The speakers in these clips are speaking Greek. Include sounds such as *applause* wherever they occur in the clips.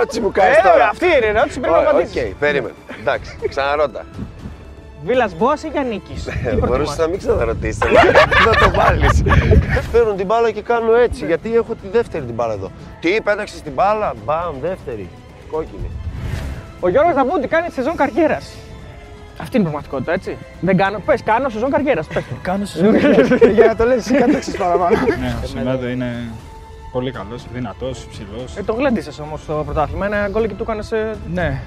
ερώτηση μου κάνεις Ε, τώρα. αυτή είναι η ερώτηση, πρέπει να Ω, απαντήσεις. Οκ, περίμενε. Εντάξει, ξαναρώτα. Βίλας Μπόας ή Γιαννίκης; Μπορούσες να μην ξαναρωτήσεις. *laughs* Να το βάλεις. Παίρνουν την μπάλα και κάνω έτσι. Γιατί έχω τη δεύτερη την μπάλα εδώ. Τι πέταξες την μπάλα, μπαμ, δεύτερη. Κόκκινη. Ο Γιώργος θα πούμε ότι κάνει σεζόν καριέρας. Αυτή είναι η πραγματικότητα, έτσι. Δεν κάνω, πες, κάνω σεζόν καριέρας. Πες το. Κάνω σου *laughs* Για να το λες εσύ κάτι ξέρεις παραπάνω. Ναι, ο Σιμέδο είναι πολύ καλός, δυνατός, υψηλός. Ε, το γλέντισες όμως στο πρωτάθλημα. Ένα γκολ και του έκανε. Ναι.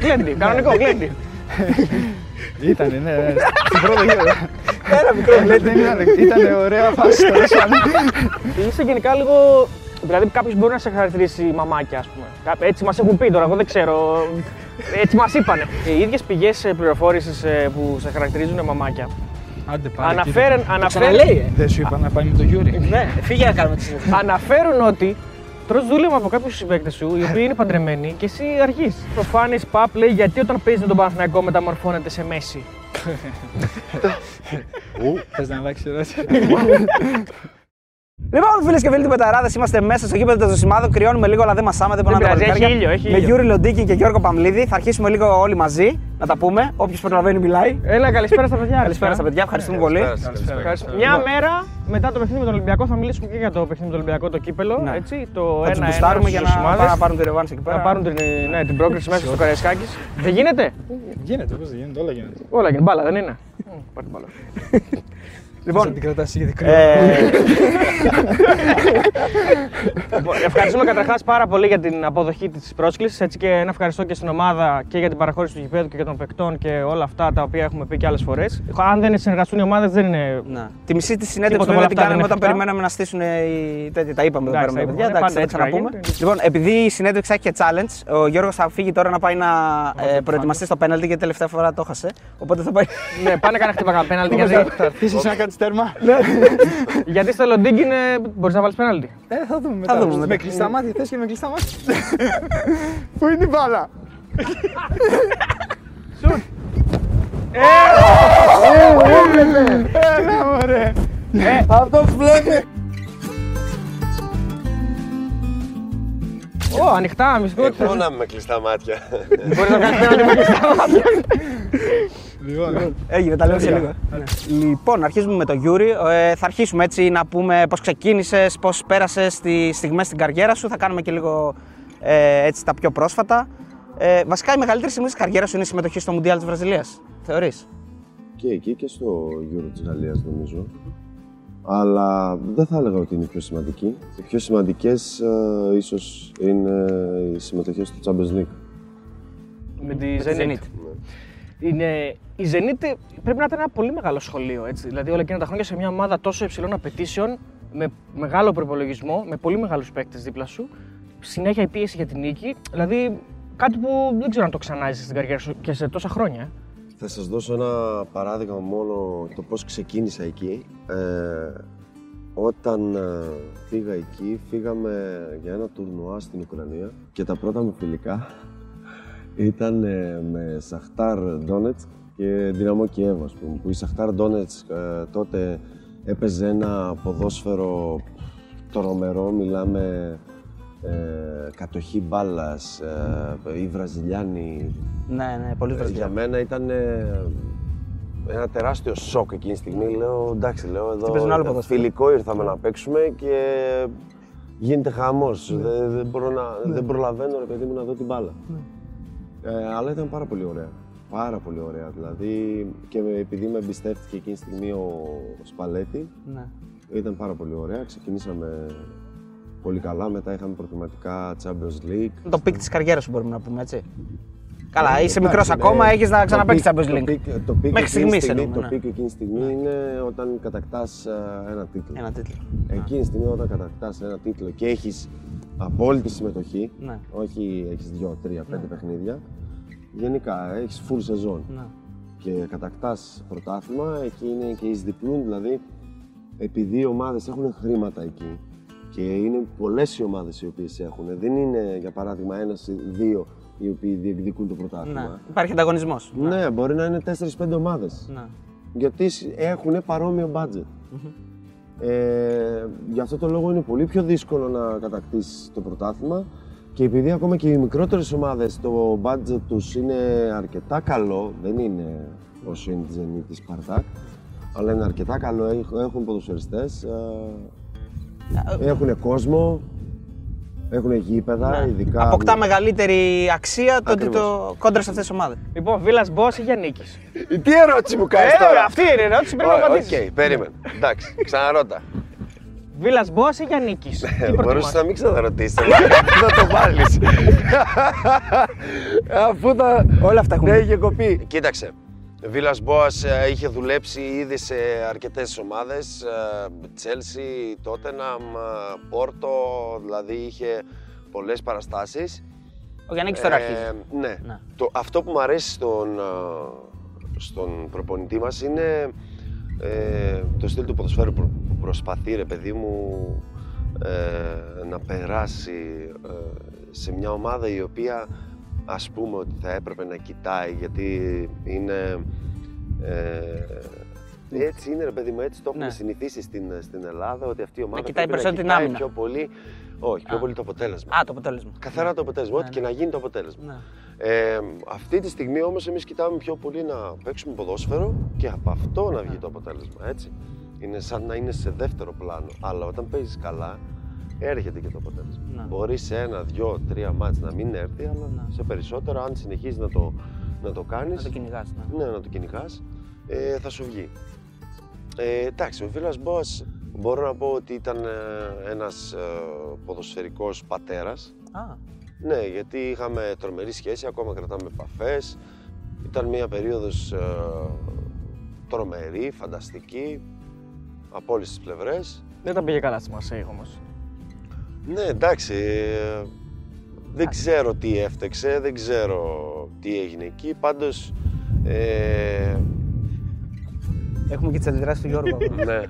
Γλέντι, κανονικό γλέντι. *laughs* Ήτανε, ναι, ναι. Στην πρώτη γύρο. Ένα μικρό δεν ήταν. Ήταν ωραία φάση. τέλος πάντων. Είσαι γενικά λίγο. Δηλαδή, κάποιος μπορεί να σε χαρακτηρίσει μαμάκια, ας πούμε. Κά- Έτσι μας έχουν πει τώρα, εγώ δεν ξέρω. Έτσι μας είπανε. Οι ίδιες πηγές πληροφόρησης που σε χαρακτηρίζουν μαμάκια. Άντε πάλι. Αναφέρουν, αναφέρουν, Ξαναλέει, ε. Δεν σου είπα να πάει με το Γιούρι. *laughs* Ναι, φύγε να κάνουμε τη συζήτηση. αναφέρουν ότι τρως δούλευμα από κάποιους συμπαίκτες σου, οι οποίοι είναι παντρεμένοι και εσύ αργείς. Το Φάνη Παπ λέει γιατί όταν παίζεις με τον Παναθηναϊκό μεταμορφώνεται σε μέση. *laughs* Θες να αλλάξει ερώτηση; *laughs* Λοιπόν, φίλες και φίλοι του Πεταράδες, είμαστε μέσα στο γήπεδο των Ζωσιμάδων. Κρυώνουμε λίγο, αλλά δεν μα άμα, δεν μπορούμε να τα πειράζει, έχει παλικάρια. ήλιο, έχει Με ήλιο. Γιούρι Λοντίκη και Γιώργο Παμλίδη. Θα αρχίσουμε λίγο όλοι μαζί να τα πούμε. Όποιος προλαβαίνει, μιλάει. Έλα, καλησπέρα στα παιδιά. Καλησπέρα στα παιδιά, ευχαριστούμε πολύ. Καλησπέρα σας, καλησπέρα. Ευχαριστώ. Μια μέρα μετά το παιχνίδι με τον Ολυμπιακό θα μιλήσουμε και για το παιχνίδι με τον Ολυμπιακό, το κύπελο. Ναι. Έτσι, το Θα τους 1-1 μπουστάρουμε για στους να, ομάδες. πάνε να πάρουν τη ρευάνση εκεί πέρα. Να πάρουν την, ναι, την πρόκριση μέσα στο Καραϊσκάκης. Δεν γίνεται; Γίνεται, πώ δεν γίνεται, όλα γίνεται. Όλα γίνεται. Μπάλα, δεν είναι; Πάρτε μπάλα. *laughs* Λοιπόν, την κρατάς γιατί κρύο. ε, *laughs* Λοιπόν, Ευχαριστούμε καταρχάς πάρα πολύ για την αποδοχή της πρόσκλησης. Έτσι και ένα ευχαριστώ και στην ομάδα και για την παραχώρηση του γηπέδου και για των παικτών και όλα αυτά τα οποία έχουμε πει και άλλες φορές. Αν δεν συνεργαστούν οι ομάδες, δεν είναι. ναι. Τη μισή της συνέντευξη Τίποτα βέβαια από την αυτά κάναμε δεν όταν είναι περιμέναμε να στήσουν οι τέτοια. Τα είπαμε εδώ πέρα Εντάξει, με τα τα παιδιά. είπαμε. Εντάξει, θα Πάντα τα έτσι ξαναπούμε. θα Λοιπόν, επειδή η συνέντευξη θα έχει και challenge, ο Γιώργος θα φύγει τώρα να πάει να ε, προετοιμαστεί στο πέναλτι γιατί τελευταία φορά το χάσε. Οπότε θα πάει. ναι, πάνε κανένα χτύπα κανένα *laughs* πέναλτι. γιατί, Θα αρχίσεις να κάνεις τέρμα. γιατί στο Λοντίνγκ είναι. Μπορείς να βάλεις πέναλτι. Ε, θα δούμε μετά. δούμε μετά. Με κλειστά μάτια, θες και με κλειστά μάτια. Πού είναι η μπάλα; Έλα μωρέ. Αυτό βλέπει. Ω, ανοιχτά, μισό. Εγώ να είμαι με κλειστά μάτια. Μπορεί να κάνει πέναλτι με κλειστά μάτια. *laughs* Λοιπόν, Έγινε, τα λέω σε λίγο. Λοιπόν, αρχίζουμε με το Γιούρι. Ε, θα αρχίσουμε έτσι να πούμε πώς ξεκίνησες, πώς πέρασες τις στιγμές στην καριέρα σου. Θα κάνουμε και λίγο ε, έτσι τα πιο πρόσφατα. Ε, βασικά, η μεγαλύτερη στιγμή της καριέρας σου είναι η συμμετοχή στο Μουντιάλ της Βραζιλίας. Θεωρείς; Και εκεί και στο Euro της Γαλλίας νομίζω. Αλλά δεν θα έλεγα ότι είναι η πιο σημαντική. Οι πιο σημαντικές ε, ίσως είναι οι συμμετοχές στο Champions League. Με τη Zenit. Είναι, η Zenit πρέπει να ήταν ένα πολύ μεγάλο σχολείο. Έτσι. Δηλαδή, όλα εκείνα τα χρόνια σε μια ομάδα τόσο υψηλών απαιτήσεων, με μεγάλο προπολογισμό, με πολύ μεγάλους παίκτες δίπλα σου, συνέχεια η πίεση για την νίκη. Δηλαδή, κάτι που δεν ξέρω αν το ξανάζεις στην καριέρα σου και σε τόσα χρόνια. ε. Θα σας δώσω ένα παράδειγμα μόνο το πώς ξεκίνησα εκεί. Ε, όταν ε, πήγα εκεί, φύγαμε για ένα τουρνουά στην Ουκρανία και τα πρώτα μου φιλικά ήταν ε, με Σαχτάρ Ντόνετς και Δυναμό Κιέβ, ας πούμε, που η Σαχτάρ Ντόνετς ε, τότε έπαιζε ένα ποδόσφαιρο τρομερό, μιλάμε ε, κατοχή μπάλας, ε, οι Βραζιλιάνοι, Ναι, ναι, πολύ ε, για βραζιλιάνο. μένα ήταν ε, ένα τεράστιο σοκ εκείνη τη στιγμή. Λέω εντάξει, λέω εδώ παίζουν άλλο ποδόσφαιρο. φιλικό ήρθαμε να παίξουμε και γίνεται χαμός. Ναι. Δεν, δεν, μπορώ να, δεν προλαβαίνω ρε παιδί μου να δω την μπάλα. Ναι. Ε, αλλά ήταν πάρα πολύ ωραία. Πάρα πολύ ωραία. Δηλαδή και με- επειδή με εμπιστεύτηκε εκείνη τη στιγμή ο, ο Σπαλέτη, Ναι. ήταν πάρα πολύ ωραία. Ξεκινήσαμε πολύ καλά. Μετά είχαμε προκριματικά Champions League. Το peak της καριέρας σου μπορούμε να πούμε έτσι. Καλά, Ε, είσαι εντάξει, μικρός ναι. ακόμα, έχεις να Το ξαναπαίξει peak- Champions το League. peak- Το peak Μέχρι εκείνη στιγμής στιγμή- εννοούμε, Το ναι. peak εκείνη τη στιγμή είναι όταν κατακτάς ε, ένα τίτλο. Ένα τίτλο. Εκείνη τη στιγμή όταν κατακτάς ένα τίτλο και έχεις απόλυτη συμμετοχή, Ναι. όχι έχεις δύο, τρία, πέντε παιχνίδια, γενικά έχεις full σεζόν Ναι. και κατακτάς πρωτάθλημα, εκεί είναι και εις διπλούν, δηλαδή επειδή οι ομάδες έχουν χρήματα εκεί Και είναι πολλές οι ομάδες οι οποίες έχουν. Δεν είναι, για παράδειγμα, ένας ή δύο οι οποίοι διεκδικούν το Ναι. πρωτάθλημα. Υπάρχει ανταγωνισμός. Ναι, μπορεί να είναι 4-5 ομάδες. Ναι. Γιατί έχουν παρόμοιο budget. Ε, γι' αυτό το λόγο είναι πολύ πιο δύσκολο να κατακτήσεις το πρωτάθλημα και επειδή ακόμα και οι μικρότερες ομάδες το budget τους είναι αρκετά καλό, δεν είναι όσο είναι της Zenit της Spartak, αλλά είναι αρκετά καλό, έχ- έχουν ποδοσφαιριστές, ε, έχουν κόσμο, έχουν γήπεδα, Ναι. ειδικά... Αποκτά μεγαλύτερη αξία το ότι Ακριβώς. το κόντρα σε αυτές τις ομάδες. Λοιπόν, Βίλας Μπόας ή Γιαννίκης; Τι ερώτηση μου κάνεις Ε, τώρα! αυτή είναι η ερώτηση, πρέπει να Ω, απαντήσεις. Οκ, περίμενε. Εντάξει, ξαναρώτα. Βίλας Μπόας ή Γιαννίκης; Ε, Μπορούσες να μην ξαναρωτήσεις, αλλά *laughs* να το βάλεις. *laughs* Αφού τα. Όλα αυτά έχουν Ναι, μπει. είχε κοπεί. Κοίταξε. Βίλας Μπόας είχε δουλέψει ήδη σε αρκετές ομάδες. Τσέλσι, Τότεναμ, Πόρτο, δηλαδή είχε πολλές παραστάσεις. Ο Γιάννης τώρα αρχίζει. ναι. Ναι. Το, αυτό που μου αρέσει στον, α, στον προπονητή μας είναι ε, το στυλ του ποδοσφαίρου που που προσπαθεί ρε παιδί μου ε, να περάσει ε, σε μια ομάδα η οποία ας πούμε ότι θα έπρεπε να κοιτάει γιατί είναι ε, έτσι είναι ρε παιδί μου, έτσι το έχουμε Ναι. συνηθίσει στην, στην Ελλάδα ότι αυτή η ομάδα κοιτάει πρέπει περισσότερο την κοιτάει άμυνα. πιο πολύ, όχι, πιο Α. πολύ το αποτέλεσμα. Α, το αποτέλεσμα. Καθαρά το αποτέλεσμα, ό,τι Ναι, και να γίνει το αποτέλεσμα. Ναι. Ε, αυτή τη στιγμή όμως εμείς κοιτάμε πιο πολύ να παίξουμε ποδόσφαιρο και από αυτό να βγει το αποτέλεσμα, έτσι. Είναι σαν να είναι σε δεύτερο πλάνο, αλλά όταν παίζεις καλά έρχεται και το αποτέλεσμα. Ναι. Μπορεί σε ένα, δυο, τρία μάτς να μην έρθει, αλλά Ναι. σε περισσότερα αν συνεχίζεις να το, να το κάνεις, Να το κυνηγάς. Ναι. ναι, να το κυνηγάς, ε, θα σου βγει. Ε, εντάξει, ο Βίλας Μπόας μπορώ να πω ότι ήταν ε, ένας ε, ποδοσφαιρικός πατέρας, Α, ναι, γιατί είχαμε τρομερή σχέση, ακόμα κρατάμε επαφές. Ήταν μια περίοδος ε, τρομερή, φανταστική, από όλες τις πλευρές. Δεν τα πήγε καλά στη Μασέη όμως. Ναι, εντάξει, ε, δεν ξέρω τι έφτεξε, δεν ξέρω τι έγινε εκεί, πάντως... Ε, έχουμε και τις αντιδράσεις του Γιώργου. *laughs* ναι,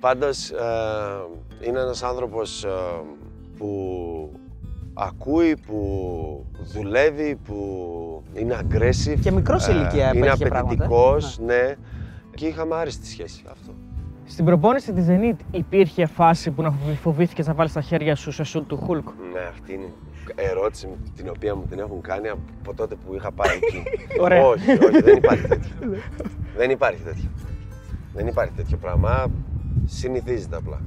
πάντως ε, είναι ένας άνθρωπος ε, που ακούει, που δουλεύει, που είναι aggressive. Και μικρός σε ε, ηλικία Είναι απέτυχε πράγματα, ε. απαιτητικός, ναι. Και είχαμε άριστη σχέση αυτό. Στην προπόνηση της Zenit υπήρχε φάση που να φοβήθηκες να βάλεις τα χέρια σου σε σουτ του Χουλκ. Ναι, αυτή είναι η ερώτηση την οποία μου την έχουν κάνει από τότε που είχα πάει εκεί. *laughs* Ωραία. όχι, όχι, δεν υπάρχει τέτοιο. δεν υπάρχει τέτοιο. Δεν υπάρχει τέτοιο πράγμα. Συνηθίζεται απλά.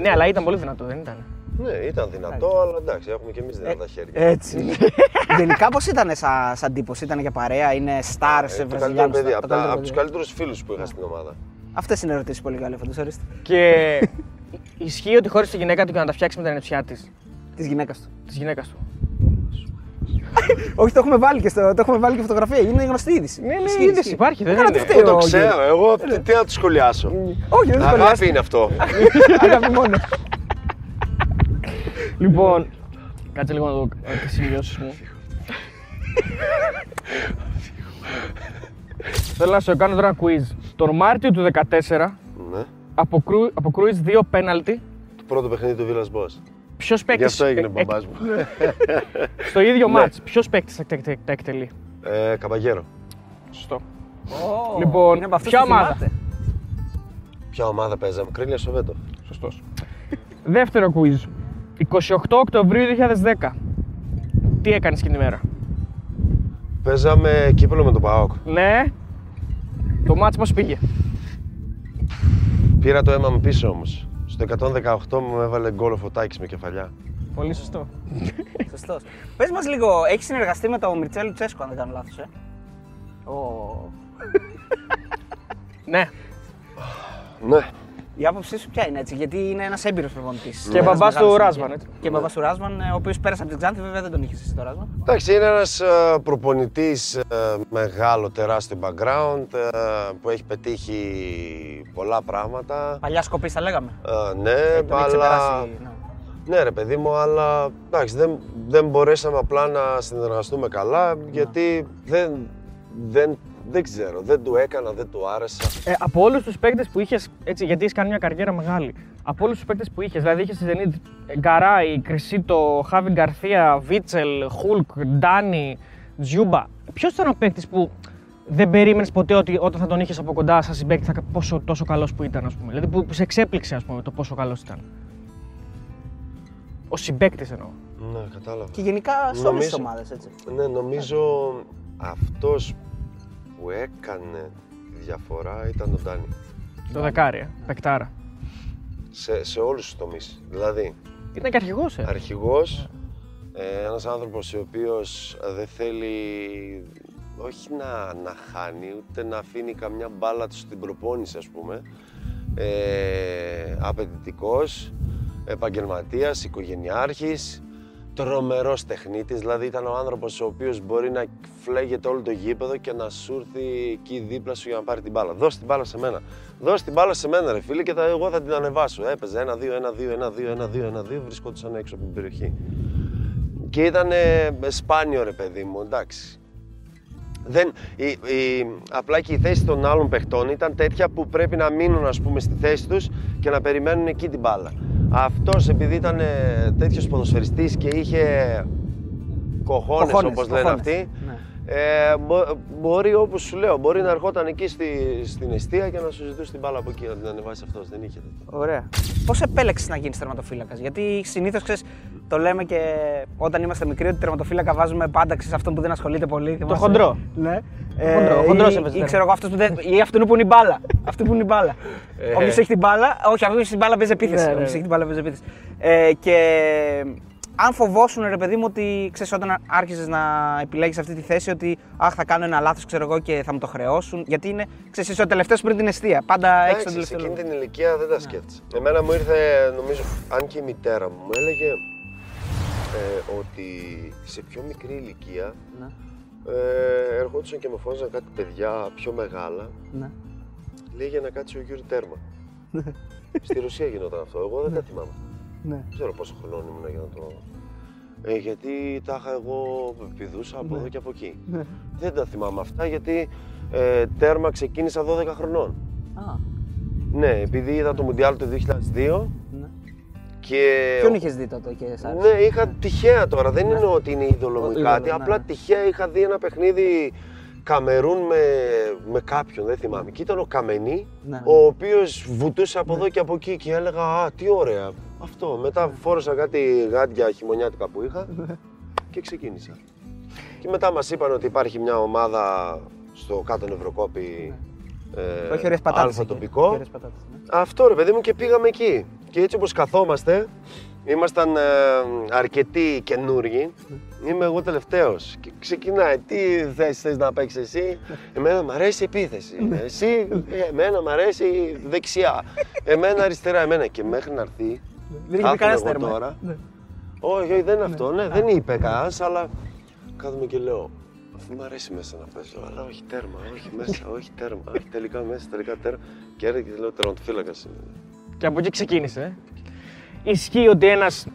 Ναι, αλλά ήταν πολύ δυνατό, δεν ήταν; Ναι, ήταν δυνατό, αλλά εντάξει, έχουμε και εμείς δυνατά χέρια. Έτσι. Γενικά πώς ήταν σαν σαν τύπος, ήταν για παρέα, είναι stars Ε, το καλύτερο Βραζιλιάνου. παιδί, από, τα, από τους καλύτερους φίλους που είχα στην ομάδα. Αυτές είναι ερωτήσεις πολύ καλέ, φαντάζομαι. ορίστε. Και *laughs* ισχύει ότι χώρισε τη γυναίκα του για να τα φτιάξει με τα νεψιά της. Της γυναίκας του. Της γυναίκας του. *laughs* Όχι, το έχουμε βάλει και, στο, το έχουμε βάλει και φωτογραφία. Είναι γνωστή είδηση. Ναι, ναι, Ισχύει, είδηση ισχύει. υπάρχει, δεν Έκανα είναι. τι φταίει Το ο ξέρω, Γιώργος. εγώ τι, τι να τους σχολιάσω. Όχι, δεν Αγάπη σχολιάζει. είναι αυτό. *laughs* Αγάπη μόνο. Λοιπόν, κάτσε λίγο να δω ε, τις σημειώσεις μου. Θέλω να σου κάνω τώρα ένα quiz. Τον Μάρτιο του 2014 ναι. αποκρούεις δύο πέναλτι. Το πρώτο παιχνίδι του Βίλα Μπό. Ποιος παίκτης. Γι' αυτό έγινε μπαμπάς μου. *laughs* Στο ίδιο Ναι. μάτς, ποιος παίκτης τα, τα, τα εκτελεί; Ε, Καμπαγέρο. Σωστό. Ω, Λοιπόν, είναι από αυτούς ποια που ομάδα; θυμάται. Ποια ομάδα παίζαμε, Κρίλια Σοβέτο. Σωστός. Δεύτερο quiz. 28 Οκτωβρίου 2010. Τι έκανες εκείνη τη μέρα; Παίζαμε κύπελο με τον Παόκ. Ναι. Το μάτς πώς πήγε. Πήρα το αίμα μου πίσω όμως. Στο 118 μου έβαλε γκολ ο Φωτάκης με κεφαλιά. Πολύ σωστό. *laughs* Σωστός. Πες μας λίγο, έχεις συνεργαστεί με τον Μιρτσέλο Τσέσκο, αν δεν κάνω λάθος. Ε; Ω. ναι. Ναι. Η άποψή σου ποια είναι έτσι, γιατί είναι ένας έμπειρος προπονητής. Και μπαμπάς του Ράσμαν, έτσι. Και μπαμπάς του Ράσμαν, ε, ο οποίος πέρασε από την Ξάνθη, βέβαια δεν τον είχες εσύ το Ράσμαν. Εντάξει, είναι ένας ε, προπονητής ε, μεγάλο, τεράστιο background ε, που έχει πετύχει πολλά πράγματα. Παλιά σκοπής θα λέγαμε. Ε, ναι, Τον έχει αλλά... ξεπεράσει. ναι. Ναι ρε παιδί μου, αλλά εντάξει, δεν, δεν μπορέσαμε απλά να συνεργαστούμε καλά γιατί δεν, δεν Δεν ξέρω, δεν του έκανα, δεν του άρεσα. Ε, από όλους τους παίκτες που είχες, έτσι, γιατί έχει κάνει μια καριέρα μεγάλη, από όλους τους παίκτες που είχες, δηλαδή είχες στη Zenit Γκαράι, Κρισίτο, Χάβι Γκαρθία, Βίτσελ, Χουλκ, Ντάνι, Τζιούμπα. Ποιος ήταν ο παίκτης που δεν περίμενες ποτέ ότι όταν θα τον είχες από κοντά σαν συμπαίκτη θα πόσο τόσο καλός που ήταν, ας πούμε. Δηλαδή που, που σε εξέπληξε, ας πούμε, το πόσο καλός ήταν; Ο συμπαίκτη εννοώ. Ναι, κατάλαβα. Και γενικά σε όλες τις Νομίζω- ομάδες, έτσι. Ναι, νομίζω αυτός που έκανε τη διαφορά ήταν ο Ντάνι. Το δεκάρι, ε, παικτάρα. Σε, σε όλους τους τομείς. Δηλαδή, Ήταν και αρχηγός, ε. αρχηγός, ε, ένας άνθρωπος ο οποίος δεν θέλει όχι να, να χάνει, ούτε να αφήνει καμιά μπάλα του στην προπόνηση, ας πούμε. Ε, απαιτητικός, επαγγελματίας, οικογενειάρχης, τρομερός τεχνίτης, δηλαδή ήταν ο άνθρωπος ο οποίος μπορεί να φλέγεται όλο το γήπεδο και να σου έρθει εκεί δίπλα σου για να πάρει την μπάλα. Δώσε την μπάλα σε μένα. Δώσε την μπάλα σε μένα, ρε φίλε, και θα, εγώ θα την ανεβάσω. Έπαιζε ένα-δύο, ένα-δύο, ένα-δύο, ένα-δύο, ένα-δύο, βρισκόντουσαν έξω από την περιοχή. Και ήταν σπάνιο, ρε παιδί μου, εντάξει. Δεν, η, η, απλά και η θέση των άλλων παιχτών ήταν τέτοια που πρέπει να μείνουν ας πούμε στη θέση τους και να περιμένουν εκεί την μπάλα. Αυτός επειδή ήταν ε, τέτοιος ποδοσφαιριστής και είχε κοχώνες, Κοχώνες, όπως λένε κοχώνες. αυτοί, Ναι. Ε, μπο- μπορεί όπως σου λέω, μπορεί να ερχόταν εκεί στη, στην αιστεία και να σου ζητούσε την μπάλα από εκεί να την ανεβάσει αυτός, δεν είχε τέτοιο. Ωραία. Πώς επέλεξες να γίνεις τερματοφύλακας, Γιατί συνήθως το λέμε και όταν είμαστε μικροί ότι τερματοφύλακα βάζουμε πάντα σε αυτόν που δεν ασχολείται πολύ. θυμάσαι; χοντρό. Ναι. χοντρό, ο χοντρός ή, έπαιζε ή ξέρω εγώ αυτός που δεν. ή αυτόν που είναι η μπάλα. *laughs* Αυτό που είναι η μπάλα. Ε. Όποιος έχει την μπάλα. Όχι, αυτό έχει την μπάλα παίζει επίθεση. Ναι, ναι, Όποιος ναι. έχει την μπάλα παίζει επίθεση. Ε, και αν φοβόσουν, ρε παιδί μου, ότι ξέρεις όταν άρχισε να επιλέγεις αυτή τη θέση, ότι αχ, θα κάνω ένα λάθος, ξέρω εγώ, και θα μου το χρεώσουν. Γιατί είναι, ξέρεις, είσαι ο τελευταίος πριν την αιστεία. Πάντα έχει τον Εντάξει, σε τελευταίο. εκείνη λόγο. την ηλικία δεν τα σκέφτεσαι. Εμένα μου ήρθε, νομίζω, αν και η μητέρα μου, μου έλεγε ε, ότι σε πιο μικρή ηλικία Ναι, ε, ερχόντουσαν και με φώναζαν κάτι παιδιά πιο μεγάλα, ναι. λέει για να κάτσει ο Γιούρι τέρμα. Στη Ρωσία γινόταν αυτό. Εγώ δεν τα θυμάμαι. ναι. Δεν ξέρω πόσο χρόνο ήμουν για να το. Ε, γιατί τα είχα εγώ πηδούσα από εδώ και από εκεί. Ναι. Δεν τα θυμάμαι αυτά γιατί ε, τέρμα ξεκίνησα 12 χρονών. Α, Ναι, επειδή είδα το Μουντιάλ του 2002 ναι. και. Ποιον είχες δει τότε και σ' άρεσε; Ναι, είχα τυχαία τώρα. Δεν είναι ότι είναι είδωλο Ο μου ή είδωλο, κάτι. ναι, Απλά ναι. τυχαία είχα δει ένα παιχνίδι Καμερούν με, με κάποιον, δεν θυμάμαι. Και ήταν ο Καμενή, Ναι. ο οποίος βουτούσε από εδώ και από εκεί και έλεγα Α, τι ωραία. Αυτό. Μετά Ναι. φόρεσα κάτι γάντια χειμωνιάτικα που είχα και ξεκίνησα. Και μετά μας είπαν ότι υπάρχει μια ομάδα στο κάτω Ευρωκόπη. Ε, Το έχει ωραίες πατάτες. αλφα τοπικό. ναι. Αυτό ρε παιδί μου και πήγαμε εκεί. Και έτσι όπως καθόμαστε, ήμασταν ε, αρκετοί καινούργοι. Είμαι εγώ τελευταίος. Και ξεκινάει, τι θέση θες να παίξεις εσύ; Εμένα μου αρέσει η επίθεση. Εσύ, ε, εμένα μου αρέσει η δεξιά. *laughs* Εμένα αριστερά, εμένα. Και μέχρι να έρθει, Δεν είχε κάθομαι κανένας εγώ τέρμα. τώρα. Ναι. Όχι, όχι, δεν είναι αυτό. Ναι, δεν είπε κανένας, αλλά κάθομαι και λέω. Αφού μου αρέσει μέσα να παίζω, αλλά όχι τέρμα, όχι μέσα, όχι τέρμα. Όχι, τελικά μέσα, τελικά τέρμα. Και έρχεται και λέω τερματοφύλακας είναι. Και από εκεί ξεκίνησε. ε. Ισχύει ότι ένας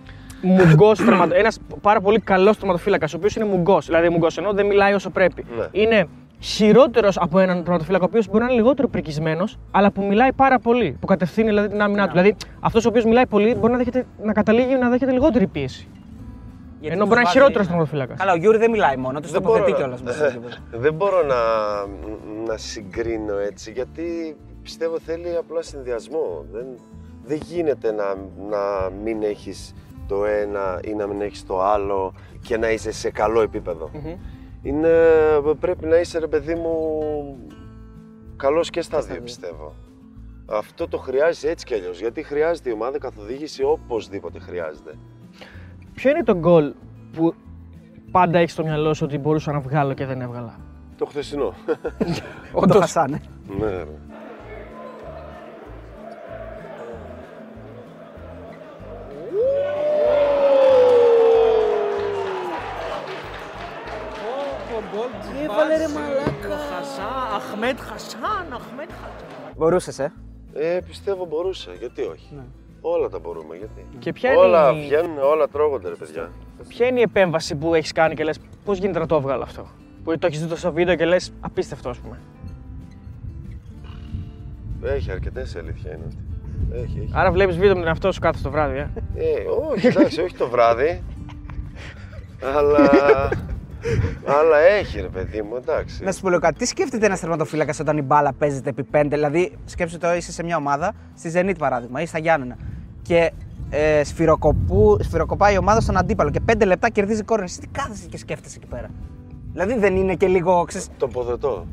μουγκός ένας πάρα πολύ καλός τερματοφύλακα, ο οποίος είναι μουγκός, δηλαδή μουγκός ενώ δεν μιλάει όσο πρέπει, Ναι. είναι χειρότερος από έναν τερματοφύλακα ο οποίο μπορεί να είναι λιγότερο πρικισμένος, αλλά που μιλάει πάρα πολύ. Που κατευθύνει δηλαδή, την άμυνά του. Δηλαδή αυτός ο οποίος μιλάει πολύ μπορεί να, δέχεται, να καταλήγει να δέχεται λιγότερη πίεση. Γιατί Ενώ τους μπορεί να είναι βάζει- χειρότερος τερματοφύλακα. Καλά, ο Γιούρι δεν μιλάει μόνο, τους Δεν τοποθετεί μπορώ, κιόλας μέσα. στο γήπεδο. δεν μπορώ να, να συγκρίνω έτσι, γιατί πιστεύω θέλει απλά συνδυασμό. Δεν, δεν γίνεται να, να μην έχεις το ένα ή να μην έχεις το άλλο και να είσαι σε καλό επίπεδο. Είναι, πρέπει να είσαι ρε παιδί μου καλός και στα δύο πιστεύω. Αυτό το χρειάζεσαι έτσι κι αλλιώς, γιατί χρειάζεται η ομάδα καθοδήγηση οπωσδήποτε χρειάζεται. Ποιο είναι το γκολ που πάντα έχεις στο μυαλό σου ότι μπορούσα να βγάλω και δεν έβγαλα; Το χθεσινό. *laughs* Το χασάνε. ναι, Έβαλε ρε μαλάκα. Χασά, Αχμέτ Χασάν, Αχμέτ Χασάν. Μπορούσες, ε; Ε, πιστεύω μπορούσα. Γιατί όχι; Όλα τα μπορούμε. Γιατί; Και ποια είναι όλα η- βγαίνουν, όλα τρώγονται, ρε παιδιά. Ποια είναι η επέμβαση που έχεις κάνει και λες, πώς γίνεται να το έβγαλα αυτό; Που το έχεις δει στο βίντεο και λες απίστευτο, ας πούμε. Έχει αρκετές αλήθεια είναι αυτή. Έχει, έχει. Άρα βλέπεις βίντεο με τον εαυτό σου κάθε το βράδυ, ε; Ε, όχι, εντάξει, όχι το βράδυ. *laughs* αλλά. Αλλά έχει ρε παιδί μου, εντάξει. Να σου πω λίγο κάτι. Τι σκέφτεται ένας τερματοφύλακα όταν η μπάλα παίζεται επί 5. Δηλαδή, σκέψτε το, είσαι σε μια ομάδα, στη Zenit παράδειγμα, ή στα Γιάννενα. Και ε, σφυροκοπού, σφυροκοπάει η ομάδα στον αντίπαλο και 5 λεπτά κερδίζει κόρνερ. Εσύ τι κάθεσαι και σκέφτεσαι εκεί πέρα; Δηλαδή δεν είναι και λίγο. Ξέρεις... Τοποθετώ.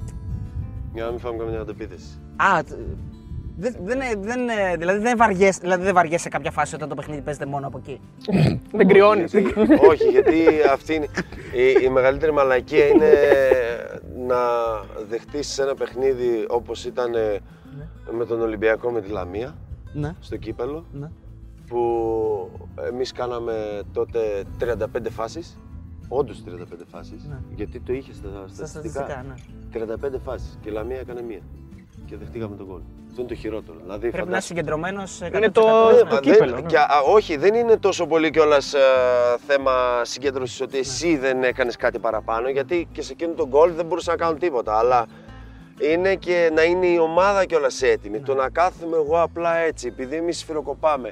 Για να μην φάμε καμιά αντεπίθεση. Α, τ- δεν, δεν, δεν, δηλαδή δεν βαριέσαι, δηλαδή δεν βαριέσαι σε κάποια φάση όταν το παιχνίδι παίζεται μόνο από εκεί. *laughs* Δεν κρυώνεις. όχι, γιατί αυτή είναι. Η, η μεγαλύτερη μαλακία είναι να δεχτείς ένα παιχνίδι όπως ήταν με τον Ολυμπιακό με τη Λαμία Ναι. στο κύπελο ναι. που εμείς κάναμε τότε 35 φάσεις όντως 35 φάσεις Ναι. γιατί το είχε στα, Στα στατιστικά στατιστικά, ναι. 35 φάσεις και η Λαμία έκανε μία και δεχτήκαμε τον γκολ. Αυτό είναι το χειρότερο. Δηλαδή, Πρέπει να είσαι συγκεντρωμένος. Είναι το- ναι, το μα κύπελο, δεν, ναι. και, α, όχι, δεν είναι τόσο πολύ κιόλας θέμα συγκέντρωσης ότι εσύ δεν έκανες κάτι παραπάνω. Γιατί και σε εκείνο τον γκολ δεν μπορούσα να κάνω τίποτα. Αλλά είναι και να είναι η ομάδα κιόλας έτοιμη. Το να κάθομαι εγώ απλά έτσι, επειδή εμείς σφυροκοπάμε.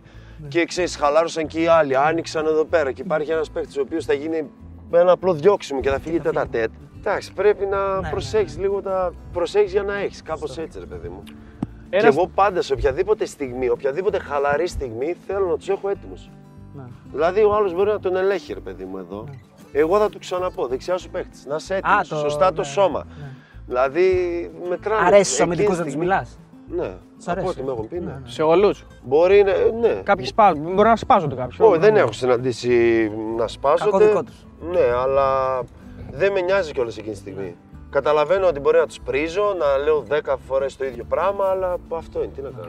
Και ξέρεις, χαλάρωσαν και οι άλλοι. Άνοιξαν εδώ πέρα και υπάρχει ένας παίχτη ο οποίος θα γίνει με ένα απλό διώξιμο και θα φύγει τέτα τέτ. Εντάξει, πρέπει να ναι, προσέχεις λίγο τα. Προσέχεις για να έχεις. Κάπως έτσι, ρε παιδί μου. Ένας- Και εγώ πάντα σε οποιαδήποτε στιγμή, οποιαδήποτε χαλαρή στιγμή θέλω να τους έχω έτοιμους. Ναι. Δηλαδή ο άλλος μπορεί να τον ελέγχει, ρε παιδί μου εδώ. Εγώ θα του ξαναπώ, δεξιά σου παίχτης. Να είσαι έτοιμος. Α, το- Σωστά το ναι, σώμα. Δηλαδή μετράνε. Αρέσει στου Εκείνη αμυντικού τη να τους στιγμή- μιλάς; Ναι, Σ' από αρέσει. ό,τι με έχουν πει. Ναι. Ναι, ναι. Σε όλους. Μπορεί να. Ναι. Κάποιοι σπάζουν. Μπορεί να σπάζονται κάποιοι. Όχι, δεν έχω συναντήσει να σπάζονται. Κακό δικό τους. Ναι, αλλά δεν με νοιάζει κιόλας εκείνη τη στιγμή. Καταλαβαίνω ότι μπορεί να τους πρίζω, να λέω 10 φορές το ίδιο πράγμα, αλλά αυτό είναι. Τι να κάνω.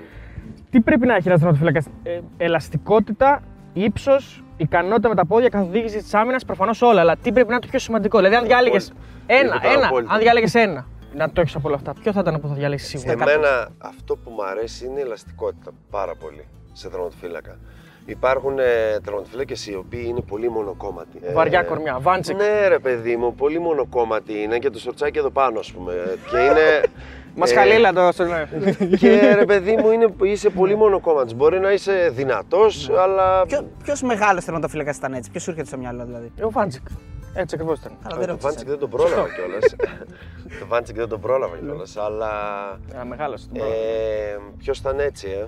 Τι πρέπει να έχει ένας τερματοφύλακα, ε, ελαστικότητα, ύψος, ικανότητα με τα πόδια, καθοδήγησης της άμυνας, προφανώς όλα. Αλλά τι πρέπει να είναι το πιο σημαντικό; Δηλαδή, αν διάλεγες Απόλυτα. ένα, Τίποτα ένα, απόλυτα. αν διάλεγες ένα να το έχεις από όλα αυτά, ποιο θα ήταν που θα διαλέξεις σίγουρα. Εμένα αυτό που μου αρέσει είναι η ελαστικότητα πάρα πολύ σε τερματοφύλακα. Υπάρχουν ε, τερματοφύλακες οι οποίοι είναι πολύ μονοκόμματοι. Ε, Βαριά κορμιά, Βάντσικ. Ναι, ρε παιδί μου, πολύ μονοκόμματοι είναι και το σορτσάκι εδώ πάνω, ας πούμε. και είναι. *laughs* Μας ε, χαλίλα το. στο- *laughs* ναι. Και ρε παιδί μου, είναι, είσαι πολύ μονοκόμματος. Μπορεί να είσαι δυνατός, αλλά. Ποιο μεγάλος τερματοφύλακας ήταν έτσι, ποιος σου έρχεται στο μυαλό δηλαδή; Ο Βάντσικ. Έτσι ακριβώς ήταν. Αλλά Α, δεν το ρώτησα. Βάντσικ δεν τον πρόλαβα κιόλας. *laughs* το Βάντσικ δεν τον πρόλαβα κιόλας, αλλά. Ένα μεγάλο. Ε, Ποιος ήταν έτσι, ε;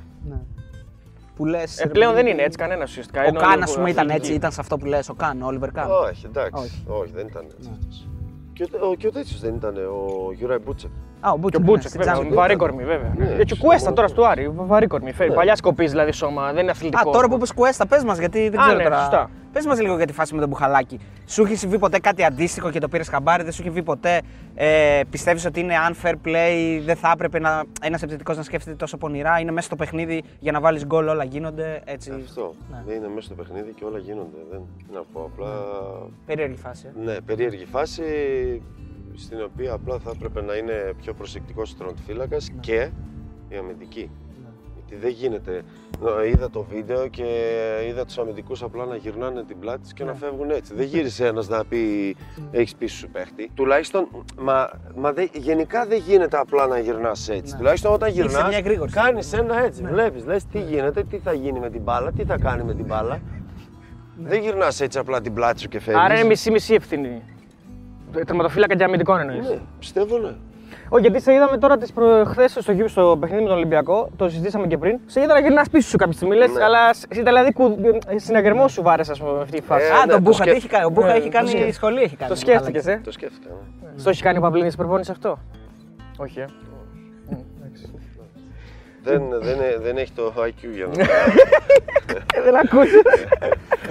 Ναι. Που λες. Ε, πλέον δεν είναι έτσι κανένας ουσιαστικά. Ο Είναι Καν, όλοι ας πούμε, ήταν αθλητικοί. έτσι, ήταν σε αυτό που λες. Ο Καν, ο Όλιβερ Καν. Όχι, εντάξει. Όχι. Όχι, δεν ήταν έτσι. αυτός. Και ο, ο, και ο τέτοιος δεν ήταν, ο Γιούραι Μπούτσεκ. Α, ο Και Μπούτσεκ. ο ναι, Μπούτσεκ, στην βέβαια. Τζάμπη. Βαρύ κορμί, βέβαια. Ναι, Και ο στο Κουέστα μόνο. τώρα στο Άρη. Βαρύ κορμί. Φέρει Ναι. παλιά σκοπής δηλαδή σώμα. Δεν είναι αθλητικό. Α, τώρα που είπε Κουέστα, πες μας γιατί δεν Α, ξέρω ναι, τώρα. σωστά. Πες μας λίγο για τη φάση με τον Μπουχαλάκη. Σου έχει συμβεί ποτέ κάτι αντίστοιχο και το πήρες χαμπάρι, δεν σου έχει βγει ποτέ. Ε, Πιστεύεις ότι είναι unfair play, δεν θα έπρεπε να, ένας επιθετικός να σκέφτεται τόσο πονηρά, είναι μέσα στο παιχνίδι για να βάλεις γκολ, όλα γίνονται έτσι. Αυτό. Ναι. Είναι μέσα στο παιχνίδι και όλα γίνονται. Δεν τι να πω. Απλά. Περίεργη φάση. ε. Ναι, περίεργη φάση στην οποία απλά θα έπρεπε να είναι πιο προσεκτικός ο τερματοφύλακα και η αμυντική. Γιατί δεν γίνεται. Ε, Είδα το βίντεο και είδα τους αμυντικούς απλά να γυρνάνε την πλάτη τους και να φεύγουν έτσι. Δεν γύρισε ένας να πει έχεις πίσω σου παίχτη. Τουλάχιστον, μα, μα δε- γενικά δεν γίνεται απλά να γυρνάς έτσι. Τουλάχιστον όταν Είσαι γυρνάς, μια εγρήγορση. κάνεις ένα έτσι. Βλέπεις, λες τι γίνεται, τι θα γίνει με την μπάλα, τι θα κάνει με την μπάλα. Δεν γυρνάς έτσι απλά την πλάτη σου και φεύγεις. Άρα είναι μισή-μισή ευθύνη. Τερματοφύλακα και αμυντικών εννοείς. Ναι, πιστεύω ναι. Όχι, γιατί σε είδαμε τώρα τις προχθέ στο, γύρο- στο παιχνίδι με τον Ολυμπιακό, το συζητήσαμε και πριν. Σε είδα να γυρνάς πίσω σου κάποια στιγμή. Λες, Ναι. αλλά εσύ δηλαδή κου- συναγερμό σου βάρεσε ας πούμε, αυτή η φάση. Ε, Α, ναι, τον το Μπούχα, τι σκέφ- έχει κάνει. Ο Μπούχα Ναι, έχει το κάνει σκέφ- σχολή, έχει κάνει. το σκέφτηκες, ε; Το σκέφτηκα. ναι. Στο έχει κάνει ο Παυλίνη προπόνηση αυτό; Όχι, ε. Δεν, δεν, δεν έχει το IQ για να. Ε, Δεν ακούει.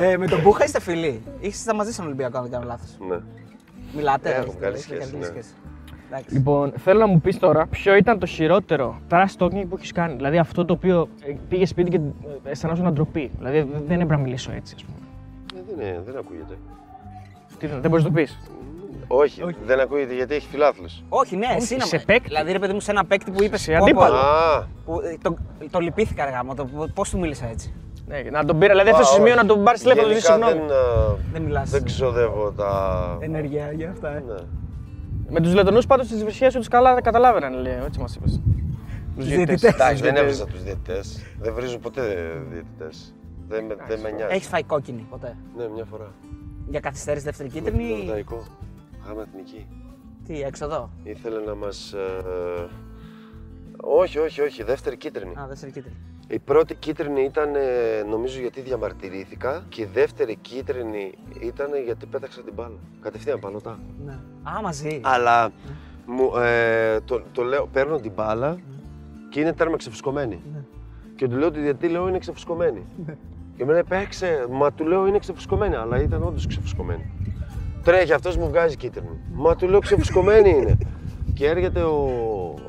Ε, με τον Μπούχα είστε φίλοι. Είστε μαζί στον Ολυμπιακό, αν δεν κάνω λάθος. ναι. Μιλάτε. Έχουμε είστε- καλή είστε σχέση, ναι. Εντάξει. Λοιπόν, θέλω να μου πεις τώρα ποιο ήταν το χειρότερο trash talking που έχεις κάνει. Δηλαδή αυτό το οποίο πήγες σπίτι και ε, αισθανόσουν ντροπή. Δηλαδή δεν έπρεπε να μιλήσω έτσι, ας πούμε. Ε, δεν, είναι, δεν ακούγεται. Τι, δεν μπορείς να το πεις; Όχι, δεν ακούγεται γιατί έχει φιλάθλους. Όχι, ναι, εσύ να σε με- παίκτη. Δηλαδή, ρε παιδί μου, σε ένα παίκτη που είπες. Σε αντίπαλο. Α, Που, ε, το, το λυπήθηκα, ρε γάμο. Το, πώς του μίλησα έτσι. Ναι, να τον πήρα, δηλαδή αυτό α, στο σημείο όχι. να τον πάρεις τηλέφωνο και να του Γενικά συγγνώμη. δεν, α, Δεν μιλάς. δεν ξοδεύω τα. Ενέργεια για αυτά. Ε. Ναι. Με τους Λετωνούς πάντως τις σχέσει τους καλά καταλάβαιναν, λέει. Έτσι μας είπες. Τους διαιτητές. Εντάξει, δεν έβριζα τους διαιτητές. Δεν βρίζω ποτέ διαιτητές. Δεν, με- δεν με νοιάζει. Έχεις φάει κόκκινη ποτέ. Ναι, μια φορά. Για καθυστέρηση δεύτερη Με κίτρινη; τον ή- Ορδαϊκό. Γάμα εθνική. Τι, έξοδο. Ήθελε να μας. Όχι, όχι, όχι. Δεύτερη κίτρινη. Α, δεύτερη κίτρινη. Η πρώτη κίτρινη ήταν ε, νομίζω γιατί διαμαρτυρήθηκα και η δεύτερη κίτρινη ήταν γιατί πέταξα την μπάλα. Κατευθείαν παλωτά. Ναι. Α, μαζί. Αλλά μου, ε, το, το λέω, παίρνω την μπάλα και είναι τέρμα ξεφουσκωμένη. Και του λέω ότι γιατί λέω είναι ξεφουσκωμένη. Και μου λέει παίξε, μα του λέω είναι ξεφουσκωμένη, αλλά ήταν όντως ξεφουσκωμένη. Τρέχει αυτός μου βγάζει κίτρινη. Μα του λέω ξεφουσκωμένη είναι. *laughs* και έρχεται ο